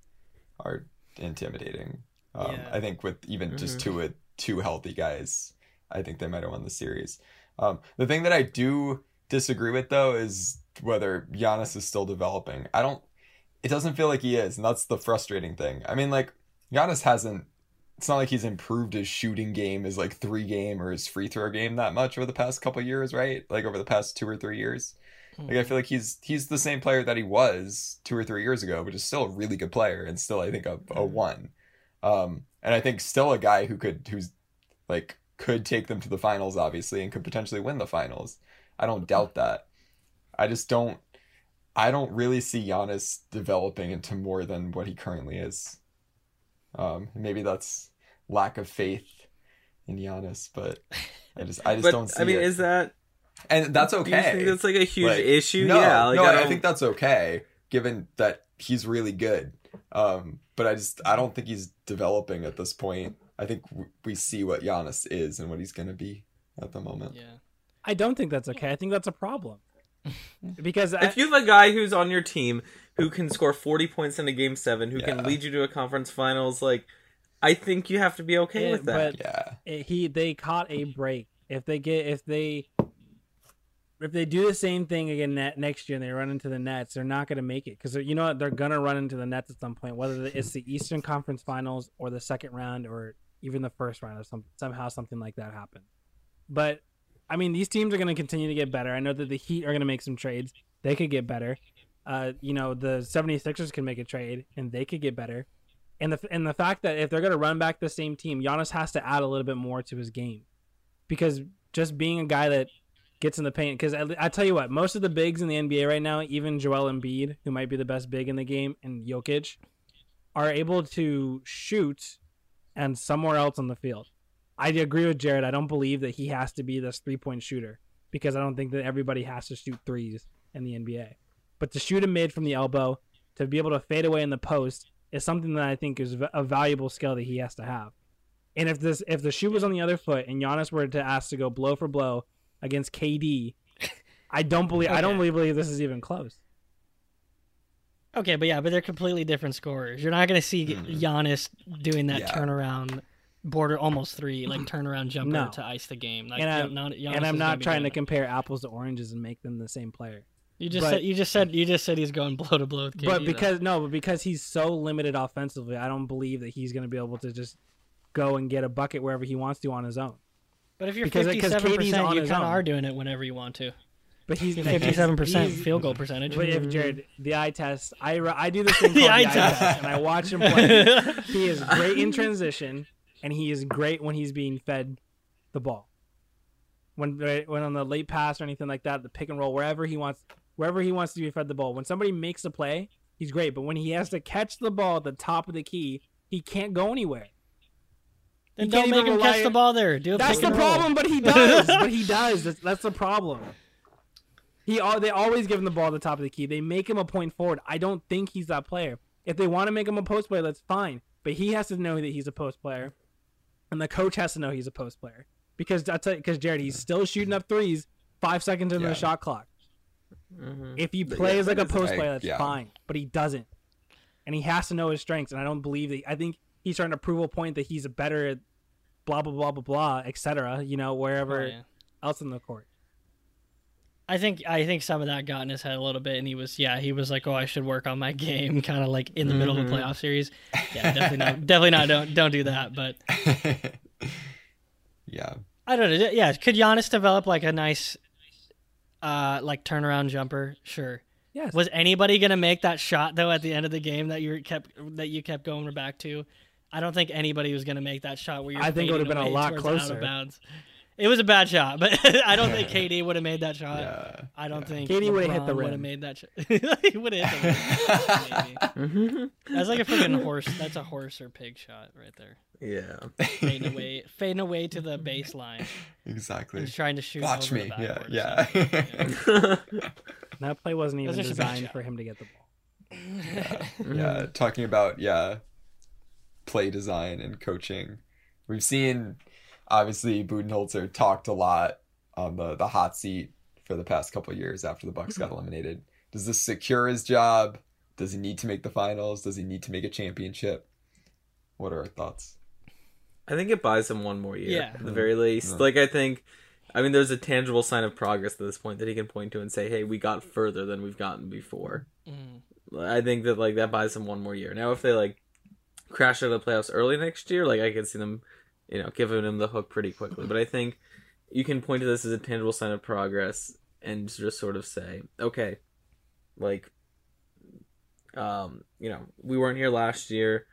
Speaker 1: are intimidating. Um,
Speaker 4: Yeah.
Speaker 1: I think with even just
Speaker 3: Mhm.
Speaker 1: two with two healthy guys, I think they might have won the series. Um, the thing that I do disagree with though is whether Giannis is still developing. I don't. It doesn't feel like he is, and that's the frustrating thing. I mean, like Giannis hasn't. It's not like he's improved his shooting game, his like three game or his free throw game that much over the past couple years, right? Like over the past two or three years. Like I hmm. feel like he's he's the same player that he was two or three years ago, which is still a really good player and still I think a, a hmm. one. Um, and I think still a guy who could who's like could take them to the finals, obviously, and could potentially win the finals. I don't hmm. doubt that. I just don't. I don't really see Giannis developing into more than what he currently is. Um, maybe that's lack of faith in Giannis, but I just I just
Speaker 3: but
Speaker 1: don't see
Speaker 3: i mean
Speaker 1: it.
Speaker 3: is that
Speaker 1: and that's
Speaker 3: do you
Speaker 1: okay.
Speaker 3: think that's like a huge
Speaker 1: Like,
Speaker 3: issue
Speaker 1: No,
Speaker 3: yeah like
Speaker 1: no,
Speaker 3: I,
Speaker 1: I, think that's okay, given that he's really good. Um, but I just I don't think he's developing at this point. I think w- we see what Giannis is and what he's gonna be at the moment.
Speaker 4: Yeah.
Speaker 2: I don't think that's okay. I think that's a problem because I,
Speaker 3: if you have a guy who's on your team who can score 40 points in a game 7 who
Speaker 1: Yeah.
Speaker 3: can lead you to a conference finals like i think you have to be okay
Speaker 2: Yeah,
Speaker 3: with that
Speaker 2: but-
Speaker 1: Yeah,
Speaker 2: it- he they caught a break. If they get if they if they do the same thing again next year and they run into the Nets, they're not going to make it because you know what? They're going to run into the Nets at some point, whether it's the Eastern Conference Finals or the second round or even the first round, or some somehow something like that happens. But I mean, these teams are going to continue to get better. I know that the Heat are going to make some trades; they could get better. Uh, you know, the 76ers can make a trade and they could get better. And the and the fact that if they're going to run back the same team, Giannis has to add a little bit more to his game because just being a guy that gets in the paint. Because I, I tell you what, most of the bigs in the NBA right now, even Joel Embiid, who might be the best big in the game, and Jokic, are able to shoot and somewhere else on the field. I agree with Jared. I don't believe that he has to be this three point shooter because I don't think that everybody has to shoot threes in the NBA. But to shoot a mid from the elbow, to be able to fade away in the post, is something that I think is a valuable skill that he has to have. And if this if the shoe was on the other foot and Giannis were to ask to go blow for blow against KD, I don't believe I don't really believe this is even close.
Speaker 4: Okay, but yeah, but they're completely different scorers. You're not going to see
Speaker 1: Mhm.
Speaker 4: Giannis doing that
Speaker 1: Yeah.
Speaker 4: turnaround border almost three, like turnaround jumper
Speaker 2: No.
Speaker 4: to ice the game. Like,
Speaker 2: And I'm-
Speaker 4: not,
Speaker 2: and I'm not trying to compare apples to oranges and make them the same player.
Speaker 4: You just
Speaker 2: but-
Speaker 4: said you just said you just said he's going blow to blow with KD.
Speaker 2: but
Speaker 4: though.
Speaker 2: because no, but because he's so limited offensively, I don't believe that he's going to be able to just go and get a bucket wherever he wants to on his own.
Speaker 4: But if you're
Speaker 2: Because- uh, because
Speaker 4: fifty-seven
Speaker 2: KD's
Speaker 4: percent, you kind of are doing it whenever you want to.
Speaker 2: But he's
Speaker 4: Fifty-seven percent field goal percentage.
Speaker 2: But if Jared, the eye test, I I do this thing
Speaker 4: The
Speaker 2: called the
Speaker 4: eye
Speaker 2: eye
Speaker 4: test.
Speaker 2: test, and I watch him play. he is great in transition, and he is great when he's being fed the ball. When when on the late pass or anything like that, the pick and roll, wherever he wants, wherever he wants to be fed the ball. When somebody makes a play, he's great. But when he has to catch the ball at the top of the key, he can't go anywhere.
Speaker 4: then
Speaker 2: you
Speaker 4: don't make him catch
Speaker 2: rely-
Speaker 4: the ball there. Do a
Speaker 2: That's the
Speaker 4: and roll.
Speaker 2: problem, but he does. but he does. That's, that's the problem. He they always give him the ball at the top of the key. They make him a point forward. I don't think he's that player. If they want to make him a post player, that's fine. But he has to know that he's a post player, and the coach has to know he's a post player. Because I tell you, because Jared, he's still shooting up threes five seconds into
Speaker 1: Yeah.
Speaker 2: the shot clock.
Speaker 3: Mhm.
Speaker 2: If he plays
Speaker 1: yeah,
Speaker 2: like a post player, that's
Speaker 1: yeah.
Speaker 2: fine. But he doesn't, and he has to know his strengths. And I don't believe that. I think he's trying to prove a point that he's a better at blah blah blah blah blah, etc. You know, wherever
Speaker 4: Oh, yeah.
Speaker 2: else in the court.
Speaker 4: I think I think some of that got in his head a little bit, and he was yeah he was like oh I should work on my game kind of like in the middle of a
Speaker 3: Mhm.
Speaker 4: playoff series. Yeah, definitely not definitely not don't don't do that. But
Speaker 1: yeah.
Speaker 4: I don't know. Yeah, could Giannis develop like a nice uh like turnaround jumper? Sure.
Speaker 2: Yes.
Speaker 4: Was anybody gonna make that shot though at the end of the game that you kept that you kept going back to? I don't think anybody was gonna make that shot where you're.
Speaker 2: I think it would've been a lot closer.
Speaker 4: Of bounds. It was a bad shot, but I don't think KD would have made that shot.
Speaker 1: Yeah.
Speaker 4: I don't
Speaker 1: yeah.
Speaker 4: think
Speaker 2: KD would've hit the
Speaker 4: LeBron Would have made that shot. he would have hit the rim.
Speaker 3: Mhm.
Speaker 4: That's like a freaking horse. That's a horse or pig shot right there.
Speaker 3: Yeah.
Speaker 4: Fading away, fading away to the baseline
Speaker 1: exactly.
Speaker 4: and trying to shoot.
Speaker 1: Watch
Speaker 4: over
Speaker 1: me.
Speaker 4: The
Speaker 1: Yeah.
Speaker 4: backboard
Speaker 1: Yeah.
Speaker 2: That play wasn't even
Speaker 4: That's just a bad
Speaker 2: designed for him to get the ball.
Speaker 1: yeah, talking about yeah, play design and coaching. We've seen obviously Budenholzer talked a lot on the the hot seat for the past couple of years after the Bucks got eliminated. Does this secure his job? Does he need to make the finals? Does he need to make a championship? What are our thoughts?
Speaker 3: I think it buys him one more year
Speaker 4: Yeah.
Speaker 3: at the very least.
Speaker 1: Yeah.
Speaker 3: Like I think, I mean, there's a tangible sign of progress at this point that he can point to and say, "Hey, we got further than we've gotten before."
Speaker 4: Mm.
Speaker 3: I think that like that buys him one more year. Now, if they like crash out of the playoffs early next year, like I could see them, you know, giving him the hook pretty quickly. But I think you can point to this as a tangible sign of progress and just sort of say, okay, like, um, you know, we weren't here last year.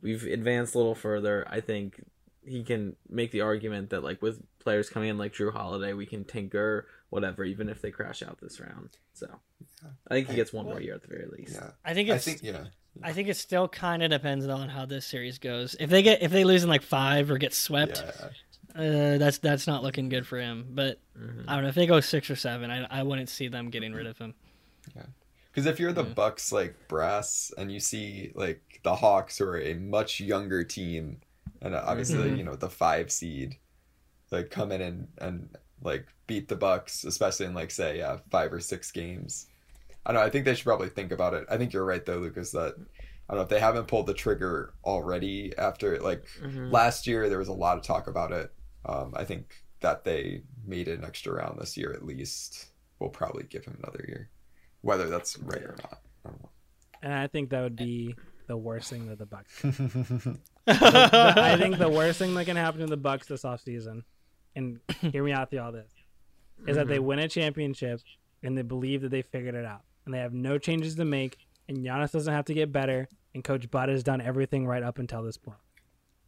Speaker 3: We've advanced a little further. I think he can make the argument that like with players coming in like Jrue Holiday, we can tinker whatever, even if they crash out this round. So I think he gets one more year at the very least.
Speaker 1: Yeah,
Speaker 4: I think
Speaker 1: I
Speaker 4: it's.
Speaker 1: think yeah.
Speaker 4: I think it still kind of depends on how this series goes. If they get if they lose in like five or get swept,
Speaker 1: Yeah,
Speaker 4: uh, that's that's not looking good for him. But
Speaker 3: Mhm.
Speaker 4: I don't know if they go six or seven, I I wouldn't see them getting rid of him.
Speaker 1: Yeah, Because if you're the
Speaker 4: Yeah.
Speaker 1: Bucks like brass and you see like the Hawks who are a much younger team and obviously
Speaker 3: Mhm.
Speaker 1: you know the five seed like come in and and like beat the Bucks, especially in like say yeah five or six games. I don't know. I think they should probably think about it. I think you're right though, Lucas. That I don't know if they haven't pulled the trigger already after like
Speaker 3: Mhm.
Speaker 1: last year there was a lot of talk about it. Um, I think that they made an extra round this year at least. We'll probably give him another year, whether that's right or not. I don't
Speaker 2: And I think that would be the worst thing that the Bucks.
Speaker 1: know.
Speaker 2: I think the worst thing that can happen to the Bucks this offseason, and hear me out through all this, is that they win a championship and they believe that they figured it out, and they have no changes to make, and Giannis doesn't have to get better, and Coach Bud has done everything right up until this point.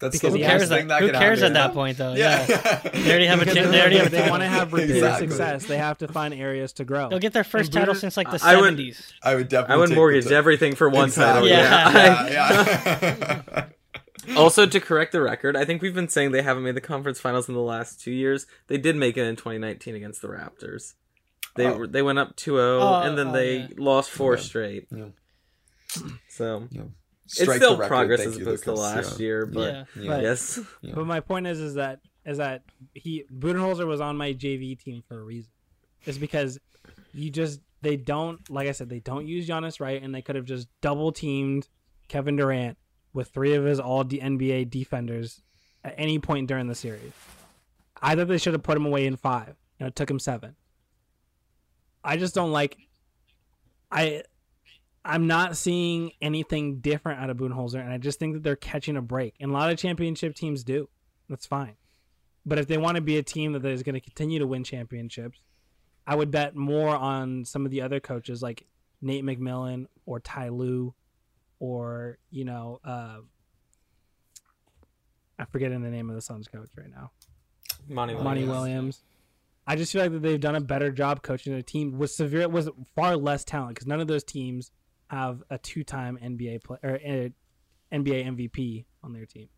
Speaker 1: That's
Speaker 2: Because
Speaker 1: the
Speaker 2: he
Speaker 4: Who cares?
Speaker 1: thing
Speaker 4: At,
Speaker 1: that
Speaker 4: who
Speaker 1: could
Speaker 4: cares
Speaker 1: happen.
Speaker 4: at that point though?
Speaker 1: Yeah.
Speaker 4: Yeah. They already have a
Speaker 2: Because
Speaker 4: chance.
Speaker 2: if
Speaker 4: They already have.
Speaker 2: they want to have repeated
Speaker 1: Exactly.
Speaker 2: success, they have to find areas to grow.
Speaker 4: They'll get their first
Speaker 2: And
Speaker 4: title since like the seventies.
Speaker 1: I would definitely.
Speaker 3: I would
Speaker 1: take
Speaker 3: mortgage
Speaker 1: the-
Speaker 3: everything for one title.
Speaker 1: Exactly.
Speaker 4: Yeah.
Speaker 1: yeah. yeah.
Speaker 3: also, to correct the record, I think we've been saying they haven't made the conference finals in the last two years. They did make it in 2019 against the Raptors. They
Speaker 1: Oh.
Speaker 3: were they went up 2-0
Speaker 4: Oh,
Speaker 3: and then
Speaker 4: oh,
Speaker 3: they
Speaker 4: yeah.
Speaker 3: lost four
Speaker 1: Yeah.
Speaker 3: straight.
Speaker 1: Yeah.
Speaker 3: So
Speaker 1: Strike
Speaker 3: it's still
Speaker 1: the
Speaker 3: progress
Speaker 1: Thank
Speaker 3: as opposed to last
Speaker 1: Yeah.
Speaker 3: year, but
Speaker 4: Yeah.
Speaker 1: Yeah.
Speaker 2: But-
Speaker 3: yes,
Speaker 1: Yeah.
Speaker 2: But my point is, is that is that he Budenholzer was on my JV team for a reason. It's because you just they don't like I said they don't use Giannis right, and they could have just double teamed Kevin Durant with three of his all D- NBA defenders at any point during the series. I thought they should have put him away in five. You know, it took him seven. I just don't like. I I'm not seeing anything different out of Budenholzer, and I just think that they're catching a break. And a lot of championship teams do. That's fine. But if they want to be a team that is going to continue to win championships, I would bet more on some of the other coaches like Nate McMillan or Ty Lue or, you know, uh, I'm forgetting the name of the Suns coach right now.
Speaker 3: Monty Williams.
Speaker 2: Monty Williams. I just feel like that they've done a better job coaching a team with severe was far less talent because none of those teams have a two-time NBA play or uh, NBA MVP on their team.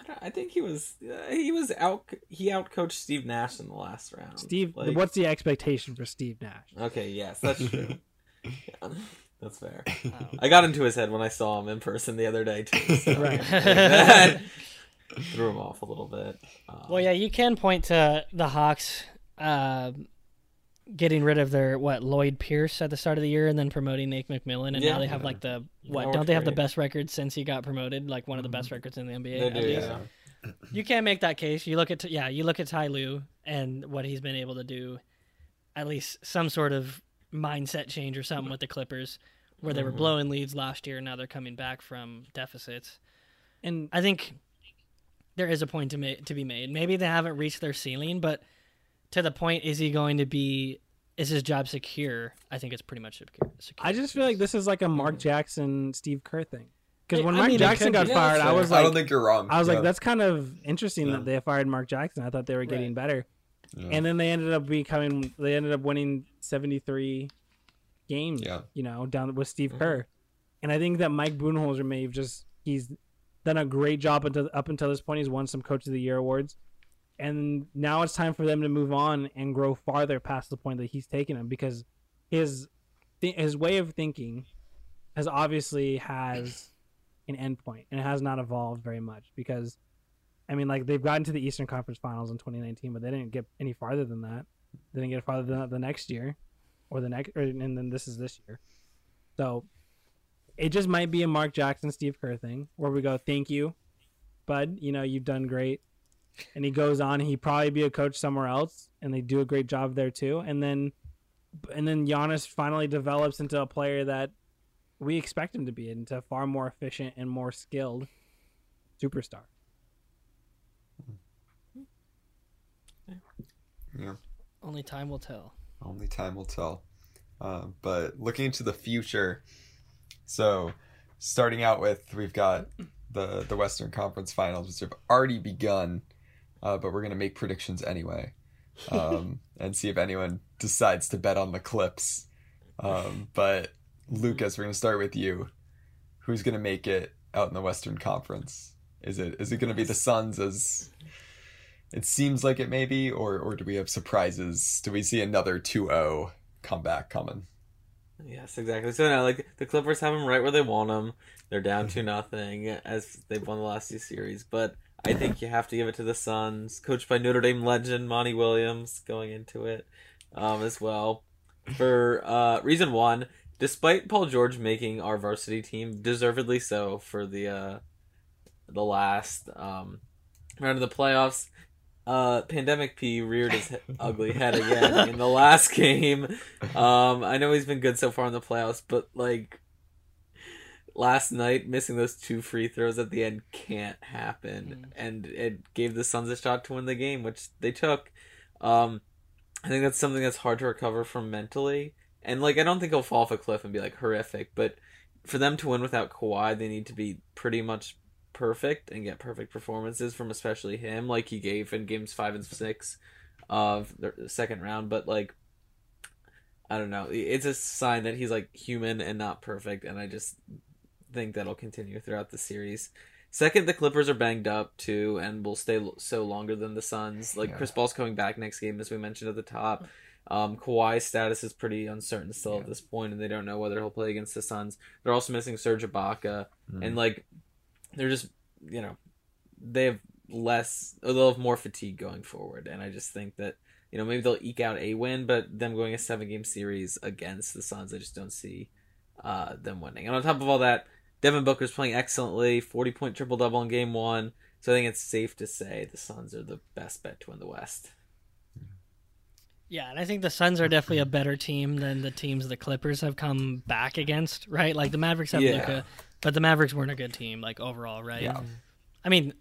Speaker 3: I, don't- I think he was uh, he was out he outcoached Steve Nash in the last round.
Speaker 2: Steve,
Speaker 3: Like-
Speaker 2: what's the expectation for Steve Nash?
Speaker 3: Okay, yes, that's true. Yeah, that's fair. I got into his head when I saw him in person the other day too. So
Speaker 2: Right.
Speaker 3: that threw him off a little bit. Um,
Speaker 4: Well, yeah, you can point to the Hawks uh, getting rid of their what Lloyd Pierce at the start of the year, and then promoting Nate McMillan, and
Speaker 3: Yeah.
Speaker 4: now they have like the what? Don't
Speaker 3: worked
Speaker 4: they have the best record since he got promoted? Like one of the best records in the NBA.
Speaker 3: They do, yeah.
Speaker 4: You can't make that case. You look at yeah, you look at Ty Lue and what he's been able to do, at least some sort of mindset change or something with the Clippers, where they were
Speaker 3: Mhm.
Speaker 4: blowing leads last year, and now they're coming back from deficits.
Speaker 2: And
Speaker 4: I think there is a point to ma- to be made. Maybe they haven't reached their ceiling, but to the point, is he going to be? Is his job secure? I think it's pretty much secure. secure.
Speaker 2: I just feel like this is like a Mark Jackson, Steve Kerr thing. Because when
Speaker 4: I
Speaker 2: Mark
Speaker 4: mean,
Speaker 2: Jackson got
Speaker 4: be.
Speaker 3: Yeah,
Speaker 2: fired,
Speaker 3: that's
Speaker 2: I was
Speaker 3: like,
Speaker 1: I don't think you're wrong.
Speaker 2: I was
Speaker 1: Yeah.
Speaker 2: like, that's kind of interesting
Speaker 1: Yeah.
Speaker 2: that they fired Mark Jackson. I thought they were getting
Speaker 4: Right.
Speaker 2: better,
Speaker 1: Yeah.
Speaker 2: and then they ended up becoming. They ended up winning seventy three games.
Speaker 1: Yeah.
Speaker 2: you know, down with Steve
Speaker 3: Mhm.
Speaker 2: Kerr, and I think that Mike Budenholzer may have just he's done a great job until up until this point. He's won some Coach of the Year awards, and now it's time for them to move on and grow farther past the point that he's taken them because his th- his way of thinking has obviously has an endpoint and it has not evolved very much because I mean like they've gotten to the Eastern Conference Finals in 2019 but they didn't get any farther than that. They didn't get farther than that the next year or the next or, and then this is this year. So it just might be a Mark Jackson Steve Kerr thing where we go thank you bud you know you've done great and he goes on he probably be a coach somewhere else and they do a great job there too and then and then Giannis finally develops into a player that we expect him to be into a far more efficient and more skilled superstar.
Speaker 1: yeah.
Speaker 4: Only time will tell.
Speaker 1: Only time will tell. Uh, but looking into the future, so starting out with we've got the the Western Conference Finals, which have already begun, uh, but we're gonna make predictions anyway, um, and see if anyone decides to bet on the Clips. Um, but Lucas, we're gonna start with you. Who's gonna make it out in the Western Conference? Is it is it gonna be the Suns as it seems like it may be, or or do we have surprises? Do we see another 2-0 comeback coming?
Speaker 3: Yes, exactly. So now, like the Clippers have them right where they want them. They're down to nothing as they've won the last two series, but I think you have to give it to the Suns, coached by Notre Dame legend Monty Williams, going into it um, as well. For uh, reason one, despite Paul George making our varsity team deservedly so for the uh, the last um, round of the playoffs, uh, Pandemic P reared his ugly head again in the last game. Um, I know he's been good so far in the playoffs, but like last night, missing those two free throws at the end can't happen,
Speaker 4: Mm.
Speaker 3: and it gave the Suns a shot to win the game, which they took. Um, I think that's something that's hard to recover from mentally, and like I don't think he'll fall off a cliff and be like horrific, but for them to win without Kawhi, they need to be pretty much perfect and get perfect performances from especially him, like he gave in games five and six of the second round. But like, I don't know, it's a sign that he's like human and not perfect, and I just think that'll continue throughout the series. Second, the Clippers are banged up too, and will stay so longer than the Suns. Like
Speaker 1: Yeah.
Speaker 3: Chris Paul's coming back next game, as we mentioned at the top. Um, Kawhi's status is pretty uncertain still
Speaker 1: Yeah.
Speaker 3: at this point, and they don't know whether he'll play against the Suns. They're also missing Serge Ibaka,
Speaker 1: Mm.
Speaker 3: and like they're just you know they have less they'll have more fatigue going forward. And i just think that you know maybe they'll eke out a win but them going a seven game series against the suns i just don't see uh, them winning. And on top of all that devin booker's playing excellently 40 point triple double in game one. So i think it's safe to say the suns are the best bet to win the west.
Speaker 4: Yeah, and I think the Suns are definitely a better team than the teams the Clippers have come back against, right? Like the Mavericks have
Speaker 6: Yeah.
Speaker 4: Luka, but the Mavericks weren't a good team, like overall, right?
Speaker 1: Yeah.
Speaker 4: I mean,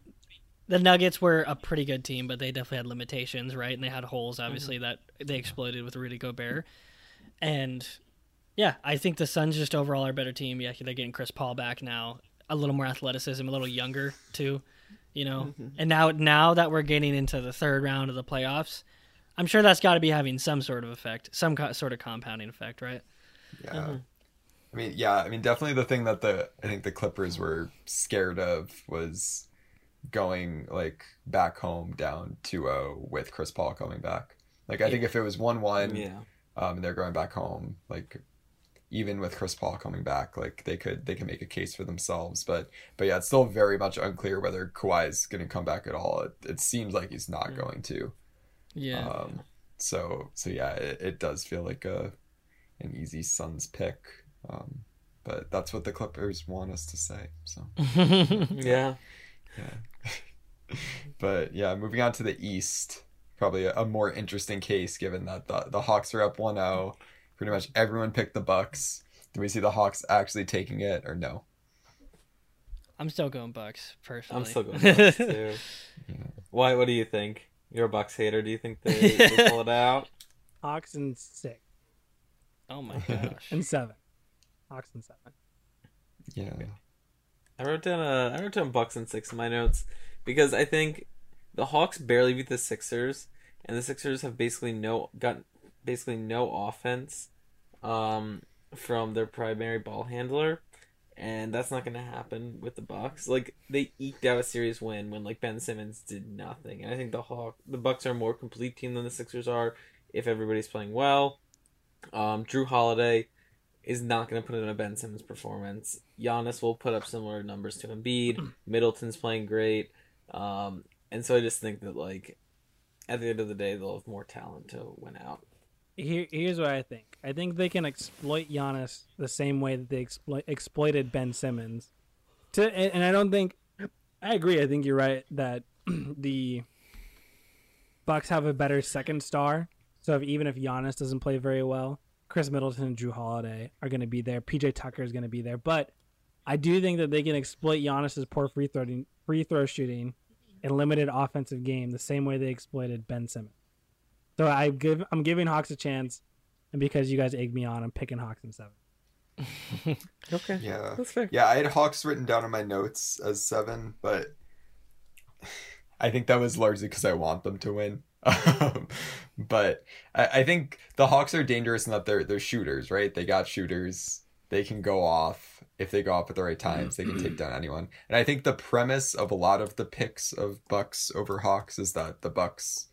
Speaker 4: the Nuggets were a pretty good team, but they definitely had limitations, right? And they had holes, mm-hmm. obviously, that they exploited with Rudy Gobert. And yeah, I think the Suns just overall are a better team. Yeah, they're getting Chris Paul back now, a little more athleticism, a little younger too, you know. Mm-hmm. And now, now that we're getting into the third round of the playoffs, I'm sure that's got to be having some sort of effect, some co- sort of compounding effect, right?
Speaker 1: Yeah. Mm-hmm. I mean, yeah, I mean, definitely the thing that the I think the Clippers were scared of was going like back home down 2-0 with Chris Paul coming back. Like I think if it was 1-1
Speaker 6: Yeah.
Speaker 1: um and they're going back home, like even with Chris Paul coming back, like they could they can make a case for themselves. But but yeah, it's still very much unclear whether Kawhi is going to come back at all. It, it seems like he's not going to.
Speaker 4: Yeah.
Speaker 1: Um, so so yeah, it, it does feel like a an easy Suns pick. Um, but that's what the Clippers want us to say. So
Speaker 6: Yeah.
Speaker 1: yeah. but yeah, moving on to the East, probably a, a more interesting case given that the the Hawks are up 1-0. Pretty much everyone picked the Bucks. Do we see the Hawks actually taking it or no?
Speaker 4: I'm still going Bucks personally.
Speaker 6: I'm still going Bucks too. Why? What do you think? You're a Bucks hater. Do you think they, they pull it out?
Speaker 2: Hawks and six
Speaker 4: oh my gosh.
Speaker 2: and seven. Hawks and seven.
Speaker 1: Yeah.
Speaker 6: I wrote down uh, I wrote down Bucks and six in my notes because I think the Hawks barely beat the Sixers, and the Sixers have basically no got basically no offense um, from their primary ball handler, and that's not going to happen with the Bucks. Like they eked out a series win when like Ben Simmons did nothing, and I think the Hawk the Bucks are a more complete team than the Sixers are if everybody's playing well. Um, Jrue Holiday is not going to put in a Ben Simmons performance. Giannis will put up similar numbers to Embiid. Middleton's playing great, um, and so I just think that like at the end of the day, they'll have more talent to win out.
Speaker 2: Here, here's what I think. I think they can exploit Giannis the same way that they exploit, exploited Ben Simmons. To and, and I don't think I agree. I think you're right that the Bucks have a better second star. So if, even if Giannis doesn't play very well, Khris Middleton and Jrue Holiday are going to be there. PJ Tucker is going to be there. But I do think that they can exploit Giannis's poor free throwing, free throw shooting, and limited offensive game the same way they exploited Ben Simmons. So I give I'm giving Hawks a chance, and because you guys egg me on, I'm picking Hawks in seven.
Speaker 6: Okay,
Speaker 1: Yeah.
Speaker 6: that's fair.
Speaker 1: Yeah, I had Hawks written down in my notes as seven, but I think that was largely because I want them to win. Um, but I, I think the Hawks are dangerous in that they're they're shooters, right? They got shooters. They can go off if they go off at the right times. They can take down anyone. And I think the premise of a lot of the picks of Bucks over Hawks is that the Bucks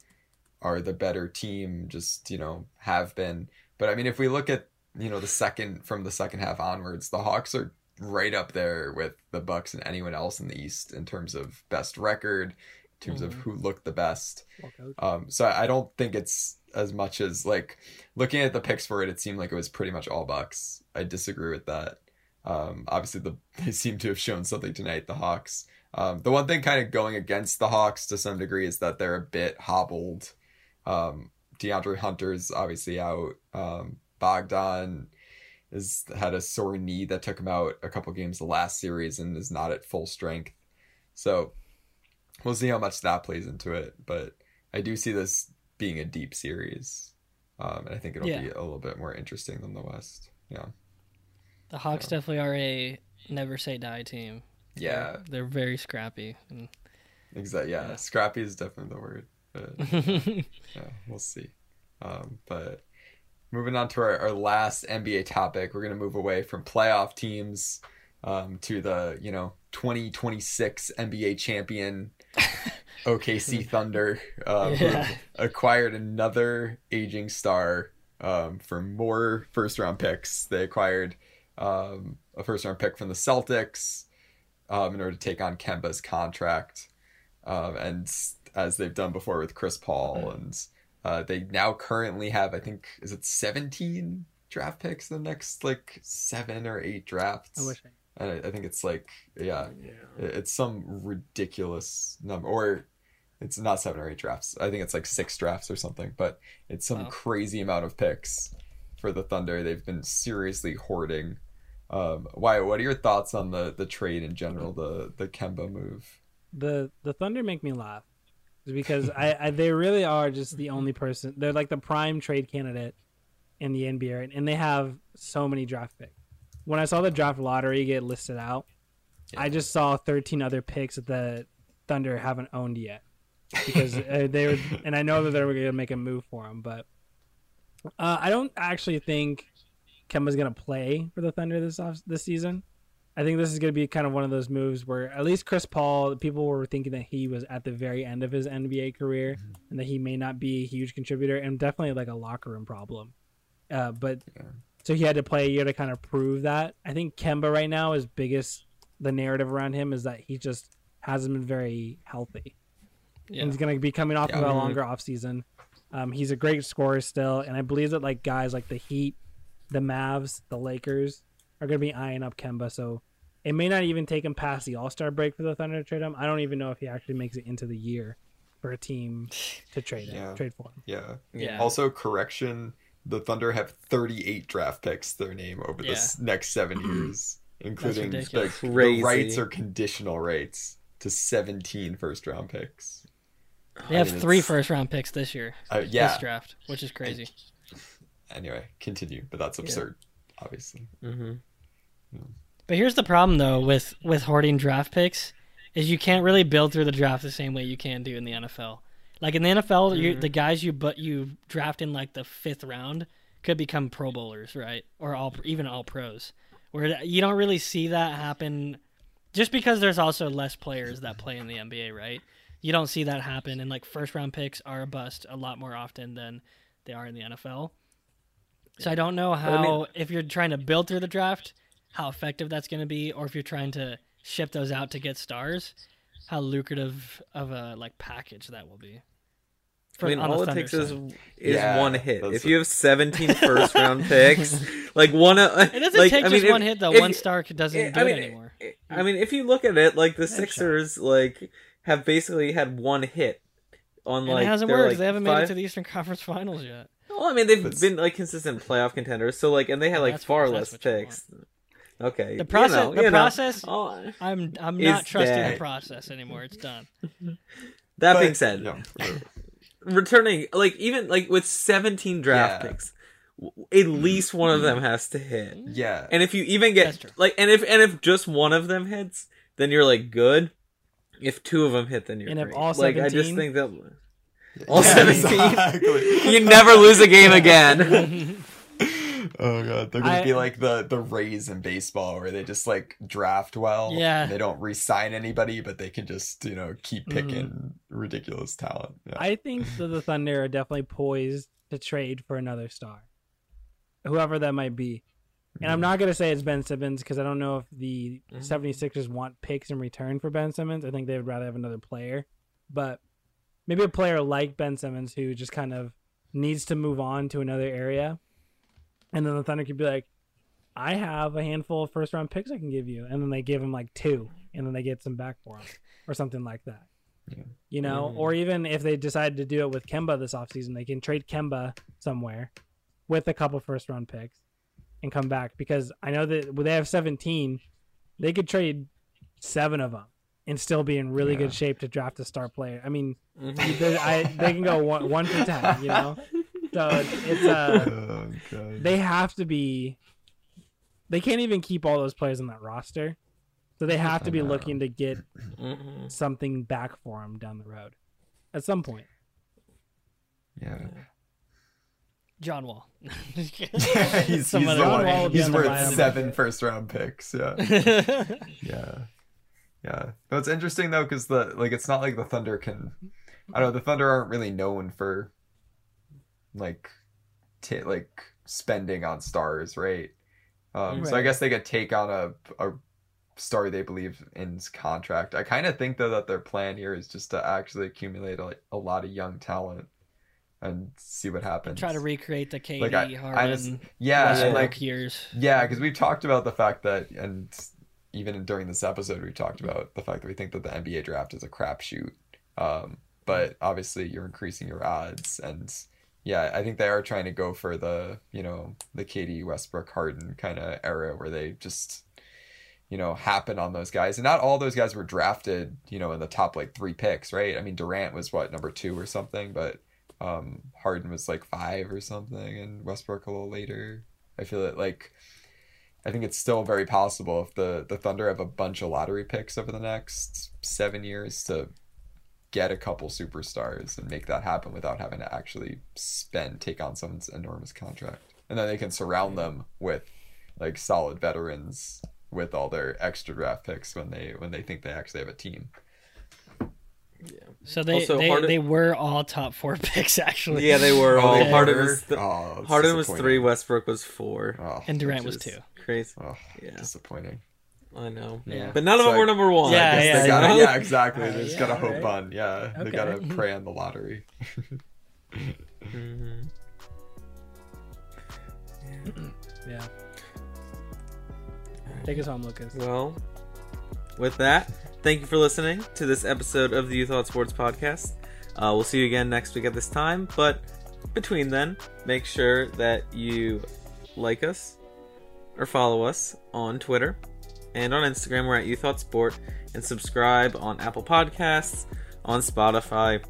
Speaker 1: are the better team. Just you know have been. But I mean, if we look at you know the second from the second half onwards, the Hawks are right up there with the Bucks and anyone else in the East in terms of best record, in terms of who looked the best. Um, so I don't think it's as much as like looking at the picks for it. It seemed like it was pretty much all Bucks. I disagree with that. Um, obviously, the they seem to have shown something tonight. The Hawks. Um, the one thing kind of going against the Hawks to some degree is that they're a bit hobbled. Um, DeAndre Hunter's obviously out. Um, Bogdan has had a sore knee that took him out a couple games the last series and is not at full strength. So we'll see how much that plays into it. But I do see this being a deep series. Um, and I think it'll
Speaker 4: Yeah.
Speaker 1: be a little bit more interesting than the West. Yeah.
Speaker 4: The Hawks definitely are a never say die team.
Speaker 1: Yeah.
Speaker 4: They're very scrappy. And-
Speaker 1: Exactly. Yeah.
Speaker 4: Yeah.
Speaker 1: Scrappy is definitely the word. But yeah, we'll see. Um, but moving on to our, our last NBA topic, we're gonna move away from playoff teams um, to the you know 2026 NBA champion OKC Thunder, um,
Speaker 4: Yeah.
Speaker 1: acquired another aging star um, for more first round picks. They acquired um, a first round pick from the Celtics um, in order to take on Kemba's contract. Um, and as they've done before with Chris Paul, and uh, they now currently have, I think, is it 17 draft picks in the next like seven or eight drafts?
Speaker 2: I wish I.
Speaker 1: And I, I think it's like, yeah,
Speaker 6: Yeah.
Speaker 1: it- it's some ridiculous number. Or it's not seven or eight drafts. I think it's like six drafts or something, but it's some
Speaker 4: Wow.
Speaker 1: crazy amount of picks for the Thunder. They've been seriously hoarding. Um, Wyatt, what are your thoughts on the the trade in general, the the Kemba move?
Speaker 2: the the Thunder make me laugh because I, I they really are just the only person. They're like the prime trade candidate in the NBA, right? and they have so many draft picks. When I saw the draft lottery get listed out, I just saw 13 other picks that the Thunder haven't owned yet because uh, they were, and I know that they were going to make a move for him, but uh, I don't actually think Kemba's going to play for the Thunder this off this season. I think this is going to be kind of one of those moves where at least Chris Paul, people were thinking that he was at the very end of his NBA career and that he may not be a huge contributor and definitely like a locker room problem. Uh, but
Speaker 1: Yeah.
Speaker 2: So he had to play a year to kind of prove that. I think Kemba right now is biggest. The narrative around him is that he just hasn't been very healthy
Speaker 4: Yeah.
Speaker 2: and he's going to be coming off
Speaker 1: Yeah.
Speaker 2: of a longer offseason. Um, he's a great scorer still, and I believe that like guys like the Heat, the Mavs, the Lakers are going to be eyeing up Kemba. So it may not even take him past the All Star break for the Thunder to trade him. I don't even know if he actually makes it into the year for a team to trade him,
Speaker 1: Yeah.
Speaker 2: trade for him.
Speaker 1: Yeah.
Speaker 4: Yeah.
Speaker 1: Also, correction: the Thunder have 38 draft picks to their name over the next seven years, including the,
Speaker 4: ridiculous.
Speaker 1: the rights or conditional rights to 17 first round picks.
Speaker 4: They
Speaker 1: I
Speaker 4: have
Speaker 1: mean,
Speaker 4: three
Speaker 1: it's-
Speaker 4: first round picks this year.
Speaker 1: Uh,
Speaker 4: This draft, which is crazy.
Speaker 1: Anyway, continue, but that's absurd, obviously.
Speaker 6: Mm-hmm.
Speaker 4: But here's the problem though with with hoarding draft picks is you can't really build through the draft the same way you can do in the NFL. Like in the NFL, you,
Speaker 6: Mhm.
Speaker 4: the guys you but you draft in like the fifth round could become Pro Bowlers, right? Or all even all pros. Where you don't really see that happen, just because there's also less players that play in the NBA, right? You don't see that happen, and like first round picks are a bust a lot more often than they are in the NFL. So I don't know how
Speaker 6: I mean-
Speaker 4: if you're trying to build through the draft, how effective that's going to be, or if you're trying to ship those out to get stars, how lucrative of a like package that will be.
Speaker 6: I mean, all it takes is
Speaker 4: side.
Speaker 6: is
Speaker 1: Yeah,
Speaker 6: one hit. If
Speaker 1: a-
Speaker 6: you have 17 first round picks, like one, uh,
Speaker 4: it doesn't
Speaker 6: like,
Speaker 4: take
Speaker 6: I
Speaker 4: just
Speaker 6: mean,
Speaker 4: one
Speaker 6: if-
Speaker 4: hit though.
Speaker 6: if
Speaker 4: one
Speaker 6: you-
Speaker 4: star doesn't
Speaker 6: Yeah,
Speaker 4: do
Speaker 6: I mean,
Speaker 4: it anymore.
Speaker 6: I mean, if you look at it, like the
Speaker 2: Headshot.
Speaker 6: Sixers, like have basically had one hit on
Speaker 4: And
Speaker 6: like
Speaker 4: it hasn't worked.
Speaker 6: like,
Speaker 4: they haven't made it to the Eastern Conference Finals yet.
Speaker 6: Well, I mean, they've
Speaker 1: But-
Speaker 6: been like consistent playoff contenders. So like, and they had like
Speaker 4: that's
Speaker 6: far
Speaker 4: what-
Speaker 6: less
Speaker 4: that's what
Speaker 6: picks. Okay,
Speaker 4: The process-
Speaker 6: You know,
Speaker 4: the
Speaker 6: you know.
Speaker 4: process-
Speaker 6: Oh,
Speaker 4: I'm I'm not trusting the process anymore. It's done.
Speaker 6: that
Speaker 1: But-
Speaker 6: being said,
Speaker 1: no,
Speaker 6: returning like even like with 17 draft
Speaker 1: Yeah.
Speaker 6: picks, at least one of them has to hit.
Speaker 1: yeah,
Speaker 6: And if you even get like, and if and if just one of them hits, then you're like good. If two of them hit, then you're
Speaker 2: And if
Speaker 6: great.
Speaker 2: all
Speaker 6: like I just think that all
Speaker 1: Yeah,
Speaker 6: 17?
Speaker 1: exactly.
Speaker 6: you never lose a game again.
Speaker 1: Oh god, they're gonna
Speaker 2: I-
Speaker 1: be like the the Rays in baseball, where they just like draft well.
Speaker 4: Yeah.
Speaker 1: and they don't re-sign anybody, but they can just you know keep
Speaker 2: Mhm.
Speaker 1: picking ridiculous talent. Yeah.
Speaker 2: I think that the Thunder are definitely poised to trade for another star, whoever that might be. And I'm not going to say it's Ben Simmons because I don't know if the
Speaker 6: Mhm.
Speaker 2: 76ers want picks in return for Ben Simmons. I think they would rather have another player. But maybe a player like Ben Simmons who just kind of needs to move on to another area. And then the Thunder could be like, I have a handful of first round picks I can give you. And then they give him like two and then they get some back for him or something like that.
Speaker 1: Yeah.
Speaker 2: You know,
Speaker 6: Mhm.
Speaker 2: or even if they decide to do it with Kemba this offseason, they can trade Kemba somewhere with a couple first round picks and come back because I know that when they have 17, they could trade seven of them and still be in really
Speaker 1: Yeah.
Speaker 2: good shape to draft a star player. I mean,
Speaker 6: Mhm.
Speaker 2: they, I, they can go one, one for 10, you know? So it's uh
Speaker 1: oh
Speaker 2: they have to be they can't even keep all those players on that roster. So they have to be looking to get something back for them down the road at some point.
Speaker 1: yeah.
Speaker 4: John Wall.
Speaker 1: he's, he's the
Speaker 2: John
Speaker 1: one.
Speaker 2: Wall
Speaker 1: He's worth
Speaker 2: buyout
Speaker 1: seven
Speaker 2: market.
Speaker 1: first round picks. Yeah. Yeah. Yeah. No, it's interesting though because the like it's not like the Thunder can. I don't know. The Thunder aren't really known for like, t- like spending on stars, right? Um, So I guess they could take on a a star they believe in's contract. I kind of think though that their plan here is just to actually accumulate a, a lot of young talent and see what happens.
Speaker 4: And Try to recreate the KD
Speaker 1: Like, I- I just- yeah, and like
Speaker 4: years.
Speaker 1: yeah, because we've talked about the fact that, and even during this episode, we talked about the fact that we think that the NBA draft is a crapshoot. Um, but obviously you're increasing your odds and yeah, I think they are trying to go for the, you know, the KD Westbrook Harden kind of era where they just you know, happen on those guys. And not all those guys were drafted, you know, in the top like 3 picks, right? I mean, Durant was what number 2 or something, but um Harden was like 5 or something and Westbrook a little later. I feel it like I think it's still very possible if the the Thunder have a bunch of lottery picks over the next seven years to get a couple superstars and make that happen without having to actually spend take on someone's enormous contract, and then they can surround them with like solid veterans with all their extra draft picks when they when they think they actually have a team. Yeah.
Speaker 4: So they
Speaker 3: Also,
Speaker 4: they,
Speaker 3: Harden-
Speaker 4: they were all top four picks actually.
Speaker 3: Yeah, they were oh, all.
Speaker 1: they
Speaker 3: Harden
Speaker 1: were?
Speaker 3: was th-
Speaker 1: oh,
Speaker 3: Harden was three. Westbrook was four.
Speaker 1: Oh,
Speaker 4: and Durant was two.
Speaker 3: Crazy.
Speaker 1: oh,
Speaker 3: Yeah.
Speaker 1: disappointing.
Speaker 3: I know.
Speaker 4: Yeah.
Speaker 3: But none of
Speaker 1: So
Speaker 3: them were number one.
Speaker 4: Yeah,
Speaker 1: I guess
Speaker 4: yeah,
Speaker 1: they gotta,
Speaker 3: yeah.
Speaker 1: yeah, exactly. They
Speaker 2: Uh,
Speaker 1: just
Speaker 2: yeah,
Speaker 1: gotta hope
Speaker 2: right.
Speaker 1: on, yeah. They gotta pray on the lottery.
Speaker 3: Mhm.
Speaker 2: Yeah. Take us home, Lucas.
Speaker 3: Well, with that, thank you for listening to this episode of the You Thought Sports Podcast. Uh, we'll see you again next week at this time. But between then, make sure that you like us or follow us on Twitter and on Instagram. We're at You Thought Sport and subscribe on Apple Podcasts, on Spotify,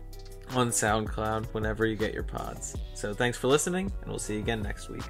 Speaker 3: on SoundCloud, whenever you get your pods. So thanks for listening, and we'll see you again next week.